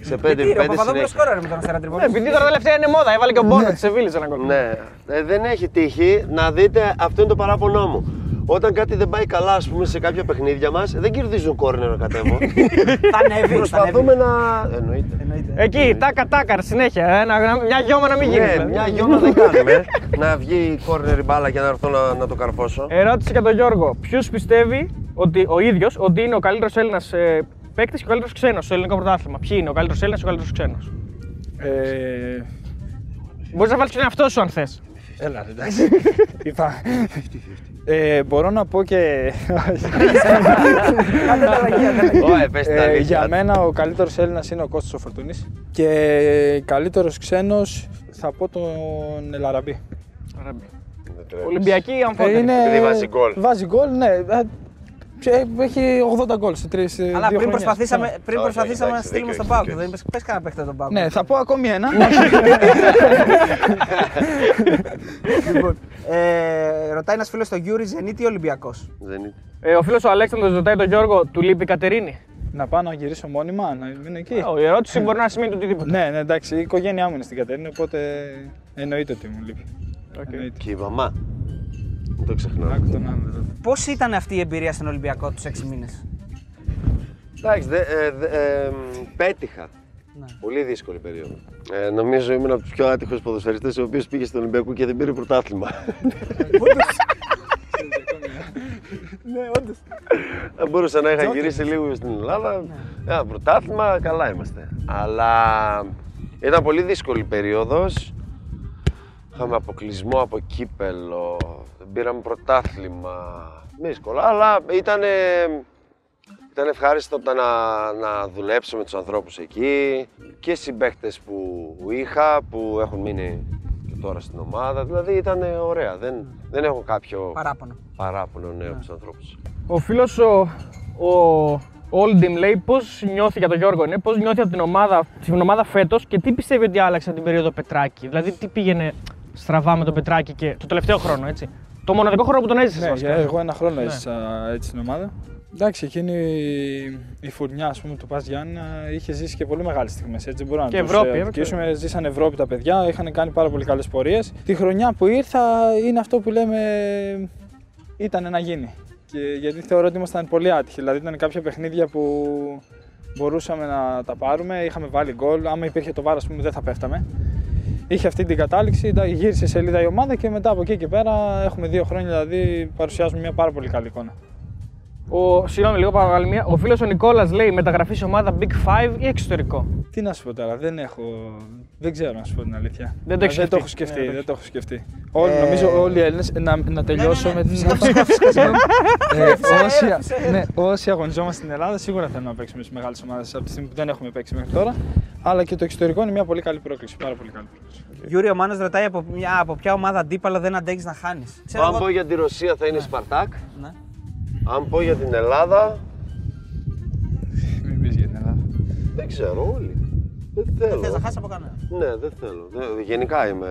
Σε 5 Γιατί ρε, ο πέντε Παπαδόπουλος συνέχεια. σκόραρε με τον Αστέρα Ναι, Τρίπολη. επειδή τώρα τελευταία είναι μόδα, έβαλε και ο Μπόνο τη Σεβίλη ένα γκολ. Ναι, Ε, δεν έχει τύχει να δείτε, αυτό είναι το παράπονό μου. Όταν κάτι δεν πάει καλά, ας πούμε, σε κάποια παιχνίδια μας, δεν κερδίζουν κόρνερ να κατέβω. *laughs* Θα ανέβεις. Προσπαθούμε να. Εννοείται. Εννοείται. Εκεί, τάκα τάκα, συνέχεια. ε, να- μια γιώμα να μην γίνει. Ναι, δηλαδή. μια γιώμα δεν κάνουμε. *laughs* να βγει κόρνερ η μπάλα για να έρθω να, να το καρφώσω. Ερώτηση για τον Γιώργο. Ποιος πιστεύει ότι ο ίδιος ότι είναι ο καλύτερος Έλληνας ε, παίκτης και ο καλύτερος ξένος στο ελληνικό πρωτάθλημα; Ποιοι είναι ο καλύτερος Έλληνας και ο καλύτερος ξένος; Ε, Μπορείς να βάλεις και τον εαυτό σου αν θες. έλα, ρε, εντάξει. *laughs* Είπα. Ε, μπορώ να πω και. Κάντε τα λαγεία, κάντε τα Ω, ε, πες την Ε, αλήθεια. για μένα ο καλύτερος Έλληνας είναι ο Κώστας ο Φορτούνης και καλύτερος ξένος θα πω τον Ελ Αραμπί. Δεν ντρέπεσαι. Ολυμπιακή Ε, αμφότερη. Επειδή βάζει γκολ. Βάζει γκολ, ναι. Ε, ε, Έχει 80 γκολ σε τρεις. Αλλά πριν προσπαθήσαμε, πριν Όχι, προσπαθήσαμε να εντάξει, στείλουμε δίκιο στον έχεις, Πάουκ. δίκιο Δεν πες κανένα παίχτη τον ΠΑΟΚ. Ναι, θα πω ακόμη ένα. *laughs* Λοιπόν, ε, ρωτάει ένας φίλος στο Γιούρι Ζενίτ ή Ολυμπιακός; Δεν είναι. Ε, ο φίλος ο Αλέξανδρος ρωτάει τον Γιώργο, του λείπει η Κατερίνη; να πάω να γυρίσω μόνιμα, να μείνω εκεί. Ε, η ερώτησης μπορεί να σημαίνει το οτιδήποτε. Ναι, ναι, εντάξει, η οικογένειά μου είναι στην Κατερίνα, οπότε εννοείται ότι μου λείπει. Εννοείται. Και η μαμά. Δεν το ξεχνάω. Άκου τον άλλο εδώ. Πώς ήταν αυτή η εμπειρία στον Ολυμπιακό τους 6 μήνες; Εντάξει, δε, ε, δε, ε, μ, πέτυχα. Ναι. Πολύ δύσκολη περίοδο. Ε, νομίζω ήμουν από τους πιο άτυχους ποδοσφαιριστές ο οποίος πήγε στον Ολυμπιακό και δεν πήρε πρωτάθλημα. Ναι, όντως. Δεν μπορούσα να είχα γυρίσει λίγο στην Ελλάδα. Ένα πρωτάθλημα, καλά είμαστε. Αλλά ήταν πολύ δύσκολη περίοδος. Είχαμε αποκλεισμό από κύπελο, δεν πήραμε πρωτάθλημα. Δύσκολα, αλλά ήταν, ήταν ευχάριστο από τα να, να δουλέψω με τους ανθρώπους εκεί και συμπαίχτες που είχα, που έχουν μείνει και τώρα στην ομάδα. Δηλαδή ήταν ωραία, δεν, δεν έχω κάποιο Παράπονο. παράπονο ναι, από τους ανθρώπους. Ο φίλος ο, ο Όλντιμ λέει πώς νιώθει για τον Γιώργο, ναι, πώς νιώθει από την ομάδα, την ομάδα φέτος και τι πιστεύει ότι άλλαξε από την περίοδο Πετράκη. Δηλαδή, τι πήγαινε στραβά με τον Πετράκη και το τελευταίο χρόνο, έτσι. Το μοναδικό χρόνο που τον έζησες. Ναι, για- εγώ ένα χρόνο έζησα έτσι στην ομάδα. Εντάξει, εκείνη η φουρνιά ας πούμε, του Πας Γιάννα είχε ζήσει και πολύ μεγάλες στιγμές. Έτσι μπορούμε Και να τους, Ευρώπη, ε, ε, δικήσουμε. Ζήσαν Ευρώπη τα παιδιά, είχαν κάνει πάρα πολύ καλές πορείες. Τη χρονιά που ήρθα είναι αυτό που λέμε ήταν να γίνει. Και γιατί θεωρώ ότι ήμασταν πολύ άτυχοι. Δηλαδή ήταν κάποια παιχνίδια που μπορούσαμε να τα πάρουμε, είχαμε βάλει γκολ. Άμα υπήρχε το βάρος, πούμε, δεν θα πέφταμε. Είχε αυτή την κατάληξη, τα- γύρισε σελίδα η ομάδα και μετά από εκεί και πέρα έχουμε δύο χρόνια δηλαδή παρουσιάζουμε μια πάρα πολύ καλή εικόνα. Ο, συγγνώμη, λίγο παρακαλώ μία. Ο φίλος ο Νικόλας λέει μεταγραφής σε ομάδα Big Five ή εξωτερικό; Τι να σου πω τώρα, δεν έχω. Δεν ξέρω να σου πω την αλήθεια. Δεν το έχεις δεν το έχω σκεφτεί. σκεφτεί. Ναι, δεν το έχω σκεφτεί. Όλοι, νομίζω όλοι οι Έλληνες. Να, να τελειώσω ναι, ναι. με την. Φυσικά, φυσικά, φυσικά. Ε, *laughs* όσοι, έλα, φυσικά, έλα. ναι, όσοι αγωνιζόμαστε στην Ελλάδα σίγουρα θέλουμε να παίξουμε στις μεγάλες ομάδες από τη στιγμή που δεν έχουμε παίξει μέχρι τώρα. Αλλά και το εξωτερικό είναι μια πολύ καλή πρόκληση. Πάρα πολύ καλή πρόκληση. Γιούρι, ο Μάνος ρωτάει από, μια, από ποια ομάδα αντίπαλο δεν αντέχεις να χάνεις. Αν πω για τη Ρωσία θα είναι Σπαρτάκ. Ναι. Αν πω για την Ελλάδα, Μην πεις για την Ελλάδα. δεν ξέρω όλοι. Δεν Δεν θες να θέλω. χάσει από κανένα. Ναι, δεν θέλω. Δεν- γενικά είμαι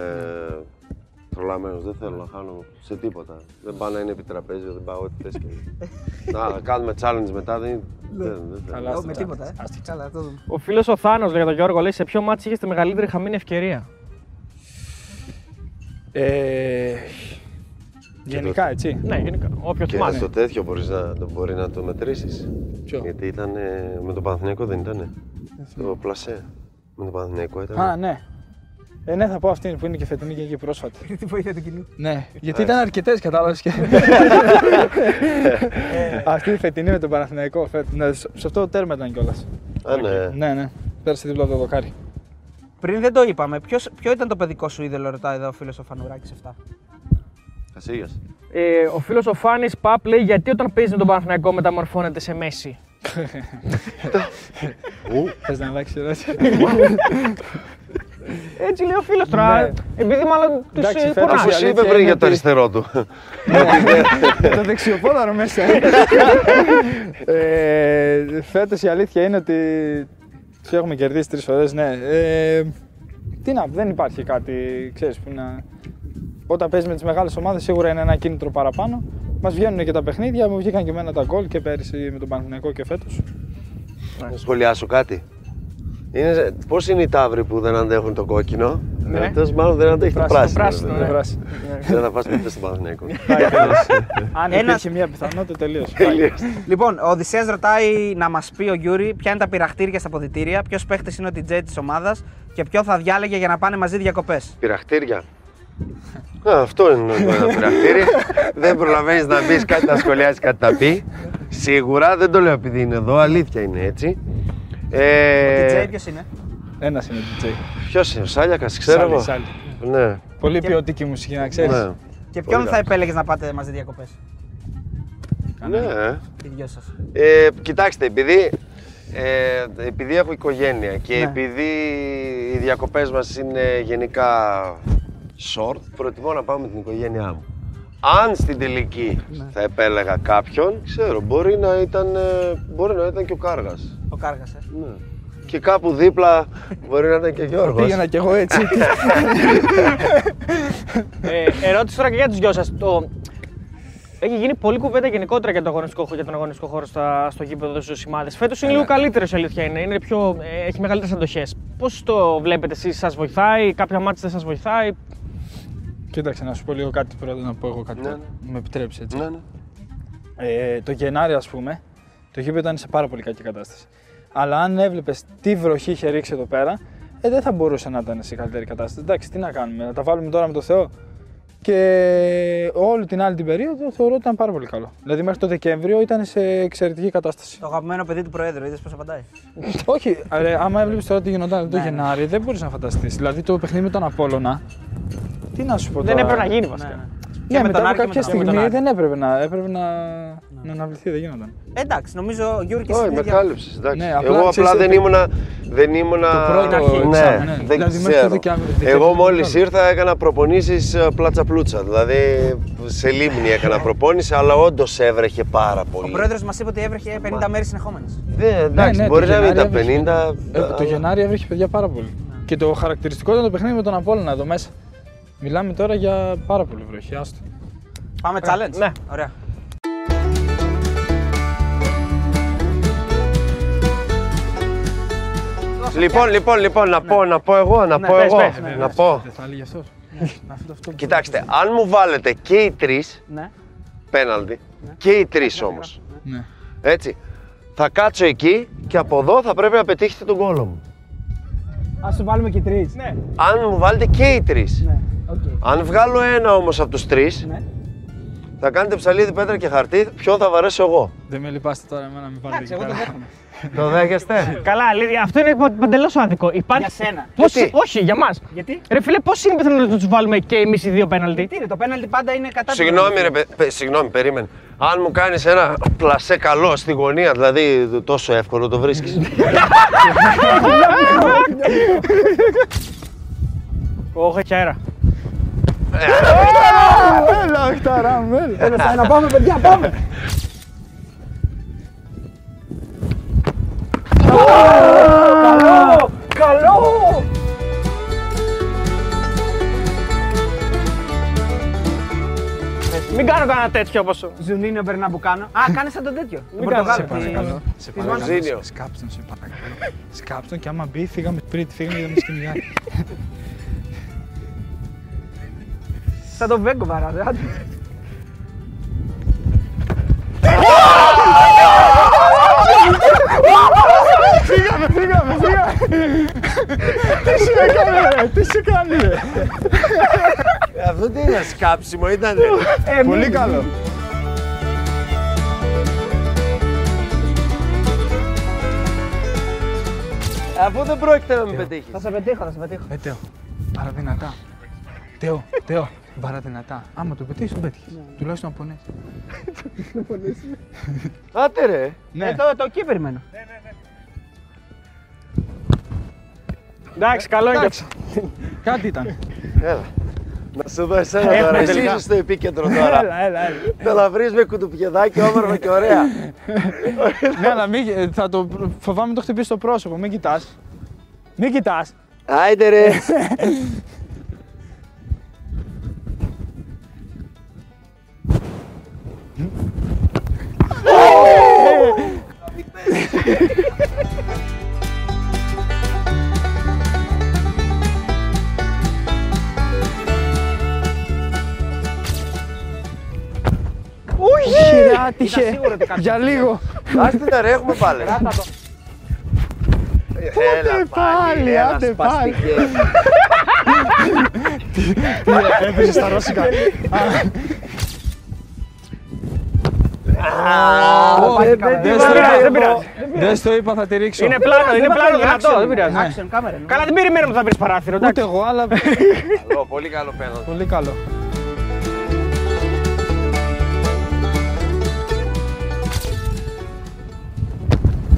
τρολαμένος. Δεν θέλω να χάνω σε τίποτα. Δεν πάω να είναι επί τραπέζιο, δεν πάω ό,τι θες και. *laughs* να κάνουμε challenge μετά, δεν, δεν, δεν θέλω. Καλά. Ω, άστα, με τίποτα, ε. άστα. Καλά, το δούμε. Ο φίλος ο Θάνος για τον Γιώργο λέει σε ποιο μάτσο είχες τη μεγαλύτερη χαμένη ευκαιρία; Ε, γενικά έτσι. Ναι, γενικά. Όποιος Και θυμάσαι. το τέτοιο μπορείς να, το μπορεί να το μετρήσεις. Ποιο; Γιατί ήταν με τον Παναθηναϊκό δεν ήτανε. Το πλασέ. Με τον Παναθηναϊκό ήταν. Α, ναι. Ε, ναι, θα πω αυτή που είναι και φετινή και εκεί πρόσφατη. *laughs* Τι βοήθεια του κοινού. Ναι, γιατί ήταν αρκετές, κατάλαβες. Και... *laughs* Αυτή η φετινή με τον Παναθηναϊκό. φέτος. Ναι, σε σε αυτό το τέρμα ήταν κιόλας. Α, ναι. Ναι, ναι. Πέρασε δίπλα από το δοκάρι. Πριν δεν το είπαμε, ποιος, ποιο ήταν το παιδικό σου είδωλο, ρωτάει εδώ ο φίλος ο Φανουράκης 7. Κασίγιας. Ε, ο φίλος ο Φάνης Παπ λέει γιατί όταν παίζεις με τον Παναθηναϊκό μεταμορφώνεται σε Μέση; Θες να αλλάξει ερώτηση; Έτσι λέει ο φίλος τώρα. Ναι. Επειδή μάλλον τους Εντάξει, φέτος πονάει. η Όπως αλήθεια είπε πριν είναι για το ότι- αριστερό του. το δεξιοπόδαρο μέσα. ε, φέτος η αλήθεια είναι ότι τους έχουμε κερδίσει τρεις φορές, ναι. Ε, τι να, δεν υπάρχει κάτι, ξέρεις, που να... Όταν παίζει με τις μεγάλες ομάδες σίγουρα είναι ένα κίνητρο παραπάνω. Μας βγαίνουν και τα παιχνίδια, μου βγήκαν και εμένα τα γκολ και πέρυσι με τον Παναθηναϊκό και φέτος. Να σχολιάσω κάτι. Είναι, πώς είναι οι ταύροι που δεν αντέχουν το κόκκινο; Ναι. Αυτός μάλλον δεν αντέχει το Πράσινο, πράσινο. πράσινο, βέβαια. ναι. Πράσινο. Δεν θα πας ποτέ στον Παναθηναϊκό. *laughs* Αν Ένας- υπήρχε μια πιθανότητα τελείως. Λοιπόν, ο Οδυσσέας ρωτάει να μας πει ο Γιούρι ποια είναι τα πειραχτήρια στα αποδυτήρια, ποιος παίχτης είναι ο DJ της ομάδας και ποιο θα διάλεγε για να πάνε μαζί διακοπές. Πειραχτήρια. Α, αυτό είναι το ένα πειραχτήρι. δεν προλαβαίνεις να μπεις κάτι να σχολιάσεις, κάτι να πει. Σίγουρα δεν το λέω επειδή είναι εδώ, αλήθεια είναι έτσι. Ο Ε, DJ ποιος είναι; Ένας είναι DJ. Ποιος είναι, ο Σάλιακας, ξέρω Σάλι, εγώ. Σάλι. Ναι, Πολύ Και- ποιοτική μουσική να ξέρεις. ναι. Και ποιον Πολύ θα καλά. επέλεγες να πάτε μαζί διακοπές; ναι. Οι δυο σας. Ε, κοιτάξτε, επειδή, ε, επειδή έχω οικογένεια και Ναι. επειδή οι διακοπές μας είναι γενικά short, προτιμώ να πάω με την οικογένειά μου. Αν στην τελική Ναι. θα επέλεγα κάποιον, ξέρω, μπορεί να ήταν, ε, μπορεί να ήταν και ο Κάργας. Ο Κάργας, ε. Ναι. Και κάπου δίπλα μπορεί να ήταν και ο Γιώργος. Πήγαινα κι εγώ έτσι. Ε, ερώτηση τώρα και για τους δυο σας. Το... Έχει γίνει πολλή κουβέντα γενικότερα για, το αγωνιστικό, χώρο- για τον αγωνιστικό χώρο στα, στο γήπεδο στους ομάδε. Φέτος είναι λίγο καλύτερος η αλήθεια είναι. είναι πιο, ε, έχει μεγαλύτερες αντοχές. Πώς το βλέπετε εσείς, σας βοηθάει, κάποια μάτια δεν σας βοηθάει; Κοίταξε να σου πω λίγο κάτι πρώτα να πω εγώ κάτι. Ναι, πρώτα. Με επιτρέψει έτσι. Ναι, ναι. Ε, το Γενάρη, ας πούμε, το γήπεδο ήταν σε πάρα πολύ κακή κατάσταση. Αλλά αν έβλεπες τι βροχή είχε ρίξει εδώ πέρα, ε, δεν θα μπορούσε να ήταν σε καλύτερη κατάσταση. Εντάξει, τι να κάνουμε, να τα βάλουμε τώρα με το Θεό. Και όλη την άλλη την περίοδο θεωρώ ότι ήταν πάρα πολύ καλό. Δηλαδή μέχρι το Δεκέμβριο ήταν σε εξαιρετική κατάσταση. Το αγαπημένο παιδί του Προέδρου, είδες πώς απαντάει; *laughs* Όχι, ρε, άμα έβλεπες τώρα τι γινόταν το Ναι, ναι. Γενάρη, δεν μπορείς να φανταστείς. Δηλαδή το παιχνίδι με τον Απόλλωνα. Τι να σου πω Δεν τώρα; έπρεπε να γίνει Ναι, βασικά. ναι. Ναι, με μετά τον από Άρη και με κάποια τον- με τον στιγμή Άρη. δεν έπρεπε να, έπρεπε να, να αναβληθεί, δεν γινόταν. Εντάξει, νομίζω ο Γιούρι και εσύ. Όχι, την με ίδια- κάλυψες, εντάξει. Ναι, απλά Εγώ απλά ξέρεις, δεν το- ήμουνα, δεν ήμουνα... Το πρώτο αρχή. ναι, εξάμηνο, ναι. δεν Δηλαδή μέχρι το ξέρω. Δεκέμβριο- Εγώ Δεκέμβριο μόλις ήταν ήρθα έκανα προπονήσεις ε, πλάτσα-πλούτσα, δηλαδή σε λίμνη έκανα προπόνηση, αλλά όντως έβρεχε πάρα Ο πολύ. Πρόεδρος μας είπε ότι έβρεχε 50 μέρες συνεχόμενες. Δεν, εντάξει, Ναι, ναι, μπορεί το να μην Γενάρη ήταν έβρεχε. 50. Ε, το αλλά- Γενάρη έβρεχε παιδιά πάρα πολύ. Και το χαρακτηριστικό ήταν το παιχνίδι με τον Απόλλωνα εδώ μέσα. Μιλάμε τώρα για πάρα πολύ βροχή. Άστο. Πάμε challenge. ναι. Ωραία. Λοιπόν, λοιπόν, λοιπόν, να πω, να πω εγώ, να Ναι, πω πες, εγώ, πες, ναι, να πω. Δεν θα έλεγε αυτό. αυτό, αυτό Κοιτάξτε, αν μου βάλετε και οι τρεις Ναι. πέναλτι, και οι τρεις όμως, Ναι. έτσι, θα κάτσω εκεί και από εδώ θα πρέπει να πετύχετε τον κώλο μου. Α σου βάλουμε και τρεις. Ναι. Αν μου βάλετε και οι τρεις. Ναι. οκ. Αν βγάλω ένα όμως από τους τρεις, Ναι. Θα κάνετε ψαλίδι, πέτρα και χαρτί, ποιον θα βαρέσω εγώ; Δεν με λυπάστε τώρα εμένα, μην βάλετε Εντάξει, εκεί εγώ το πέρα. δέχομαι. Το δέχεστε; Καλά, αλήθεια, αυτό είναι παντελώς άδικο. Υπάρχει... Για σένα. Πώς... Γιατί; Όχι, για μας. Γιατί; Ρε φίλε, πώς είναι πιθανό να τους βάλουμε και εμείς οι δύο πέναλτι; Τι είναι, το πέναλτι πάντα είναι κατά τη Συγγνώμη, γραμμή. ρε, παι- παι- συγγνώμη, περίμενε. Αν μου κάνεις ένα πλασέ καλό στη γωνία, δηλαδή τόσο εύκολο το βρίσκεις. Όχι, έχει αέρα. Έλα, οχταρά μου, έλα. Έλα, να πάμε, παιδιά, πάμε. Καλό! Καλό! Μην κάνω κανένα τέτοιο όπω. Ζουνίνιο Μπερναμπουκάνο. Α, κάνε σαν τον τέτοιο. Τον κάνω, Πορτογάλο. Σε παρακαλώ. Σε παρακαλώ. Μανζίνιο. Σκάψτε τον, σε παρακαλώ. Σκάψτε τον και άμα μπει, φύγαμε πριν, φύγαμε για να μην σκηνιάρει. Σαν τον Βέγκο βαράδε. άντε. Φύγαμε, φύγαμε, φύγαμε. Τι σου έκανε, ρε, τι σου κάνει, ρε. Αυτό τι είναι σκάψιμο, ήταν. Πολύ καλό. Αφού δεν πρόκειται να με πετύχεις. Θα σε πετύχω, θα σε πετύχω. Ε, Τέο, παραδυνατά. Τέο, Τέο, παραδυνατά. Άμα το πετύχεις, τον πέτυχες. Τουλάχιστον να πονέσει. *laughs* Άτε ρε. Ναι. Ε, το, το εκεί περιμένω. Εντάξει, καλό είναι. και Εντάξει. αυτό. Κάτι ήταν. Έλα. Να σου δω εσένα τώρα, εσύ είσαι στο επίκεντρο τώρα. Έλα, έλα, έλα. Θα τα βρεις με κουτουπιεδάκι όμορφα και ωραία. Ναι, αλλά μην, θα το, φοβάμαι το χτυπήσεις στο πρόσωπο. Μην κοιτάς. Μην κοιτάς. Άιντε ρε. *laughs* Όχι, ρε, άτυχε. Για λίγο. Άστε τα ρε, έχουμε πάλι. Έλα πάλι, έλα, άντε πάλι. *laughs* σπαστικέ. Έπαιζε στα ρώσικα. *laughs* δεν- δεν τη Δεν στο βαράει, δεν είπα- πειράζει. Δεν στο είπα, θα τη ρίξω. Είναι πλάνο, είναι πλάνο δυνατό. Δεν πειράζει. Action, κάμερα. Καλά, δεν περιμένουμε που θα βρεις παράθυρο. Ούτε εντάξει. εγώ, αλλά Καλό, πολύ καλό πέναλτι. πολύ καλό.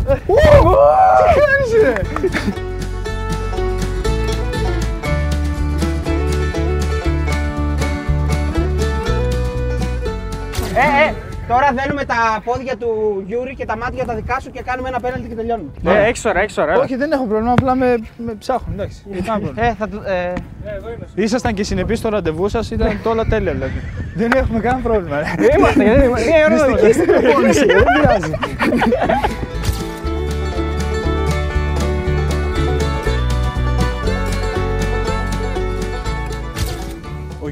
Τι κάνεις ρε! Τώρα δένουμε τα πόδια του Γιούρι και τα μάτια τα δικά σου και κάνουμε ένα πέναλτι και τελειώνουμε. Ε, Έξι ώρα, έξι ώρα. έλα. Όχι, δεν έχω πρόβλημα, απλά με, με ψάχνουν, εντάξει. Κανένα πρόβλημα. Ε, θα του. Ε, Ήσασταν και συνεπείς στο ραντεβού σας, ήταν το όλα τέλεια δηλαδή. δεν έχουμε κανένα πρόβλημα. ρε. Είμαστε, γιατί δεν είμαστε. Μία ώρα δεν Μυστική στην προπόνηση, δεν πειράζει.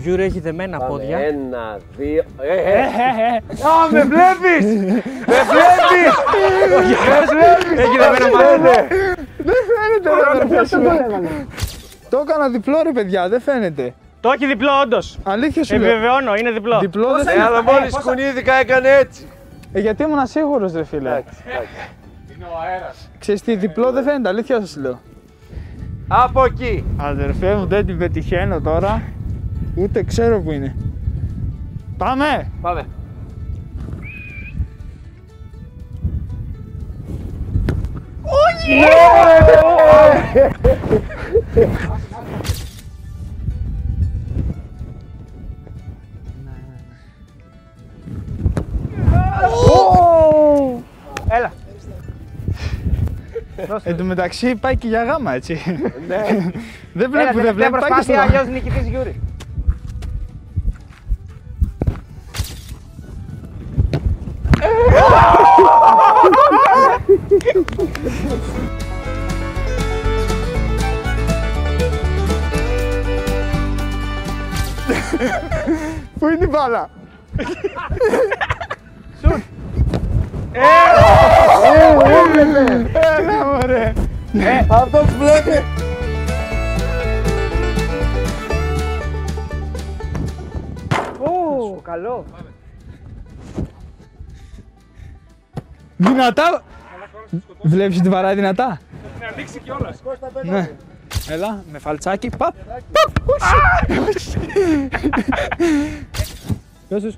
Γιούρι έχει δεμένα πόδια. Ένα, δύο. Ε, ε. Α, με βλέπεις! Με βλέπεις! Έχει δεμένα πόδια. Δεν φαίνεται ρε αδερφέ σου. Το έκανα διπλό ρε παιδιά, δεν φαίνεται. Το έχει διπλό, όντως. Αλήθεια σου λέω. Επιβεβαιώνω, είναι διπλό. Διπλό δεν Ε, φαίνεται. αλλά μόλις κουνήθηκα έκανε έτσι. Ε, γιατί ήμουν σίγουρος ρε φίλε. Εντάξει, εντάξει. Ξέρεις τι, διπλό δεν φαίνεται, αλήθεια σας λέω. Από εκεί. Αδερφέ μου δεν την πετυχαίνω τώρα. Ούτε ξέρω που είναι. Πάμε! Πάμε. έλα. Εν τω μεταξύ πάει και για γάμα έτσι. Ναι. δεν Έλα, βλέπω, δεν τελευταία βλέπω. Πάει και στο προσπάθεια, αλλιώς νικητής Γιούρι. Πού είναι η μπάλα; Σουτ. Έλα μωρέ. Αυτό βλέπει. Ου, καλό. Δυνατά. Βλέπεις ότι βαράει δυνατά. Ναι. Έλα, με φαλτσάκι. Παπ. Παπ. Όχι. Δώσ'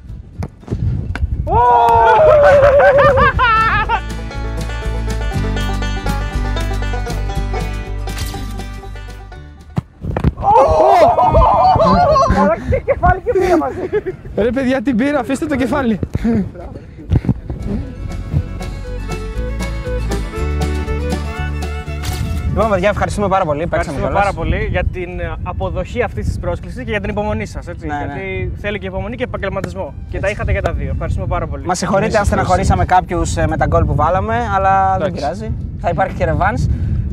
Ρε παιδιά την πήρα, αφήστε το κεφάλι. Λοιπόν, παιδιά, ευχαριστούμε πάρα πολύ. Παίξαμε Ευχαριστούμε κιόλας. πάρα πολύ για την ε, αποδοχή αυτής της πρόσκλησης και για την υπομονή σας. Ναι, Γιατί θέλει και υπομονή και επαγγελματισμό. Και τα είχατε για τα δύο. Ευχαριστούμε πάρα πολύ. Μα συγχωρείτε αν στεναχωρήσαμε κάποιους με τα γκολ που βάλαμε, αλλά δεν Εντάξει. πειράζει. Θα υπάρχει και ρεβάνς.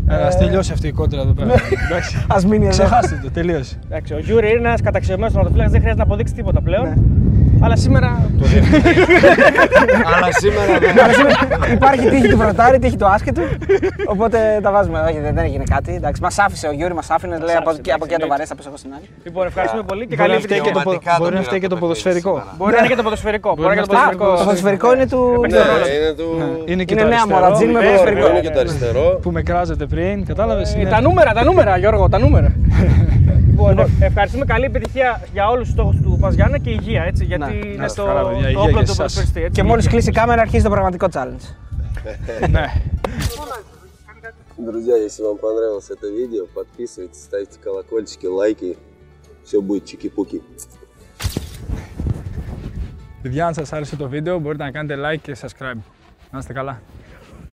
Ε, Ας τελειώσει αυτή η κόντρα εδώ πέρα. Εντάξει. Α μείνει εδώ. Ξεχάστε το, τελείωσε. Εντάξει, ο Γιούρι είναι ένας καταξιωμένος τερματοφύλακα, δεν χρειάζεται να αποδείξει τίποτα πλέον. Ναι. Αλλά σήμερα. Αλλά σήμερα δεν. Αλλά σήμερα Υπάρχει τύχη του πρωτάρη, τύχη του άσκετου. Οπότε τα βάζουμε. Όχι, δεν δεν έγινε κάτι. Εντάξει, μας άφησε ο Γιούρι, μας άφηνε. Λέει από άφησε, εκεί από εκεί εντάξει, το βαρέσει, θα πέσω εγώ στην άλλη. λοιπόν, ευχαριστούμε πολύ και Μπορεί καλή να φταίει και το, επιτυχία. πο- Πραγματικά το μπορεί να πήρα φταίει και το το παιχνίδι ποδοσφαιρικό. σήμερα. Μπορεί να είναι και το ποδοσφαιρικό. Μπορεί να είναι και το να ποδοσφαιρικό. Το ποδοσφαιρικό είναι του. Παίξει το ρόλο. Ναι, είναι του. Είναι και Είναι το νέα αριστερό, μόδα, τζιν με Ναι, ποδοσφαιρικό. Είναι και το αριστερό. που με κράζατε πριν, κατάλαβες. Ε, είναι- Τα νούμερα, τα νούμερα, Γιώργο, τα νούμερα. Λοιπόν, λοιπόν. Ε, ευχαριστούμε. Καλή επιτυχία για όλους τους στόχους του Παζιάννα και υγεία. Έτσι, γιατί ναι. είναι στο το όπλο του ποδοσφαιριστή. Και μόλις κλείσει η κάμερα αρχίζει το πραγματικό challenge. *laughs* Ναι. Друзья, если вам понравилось это видео, подписывайтесь, ставьте колокольчики, лайки. Все αν σας άρεσε το βίντεο, μπορείτε να κάνετε like και subscribe. Να είστε καλά.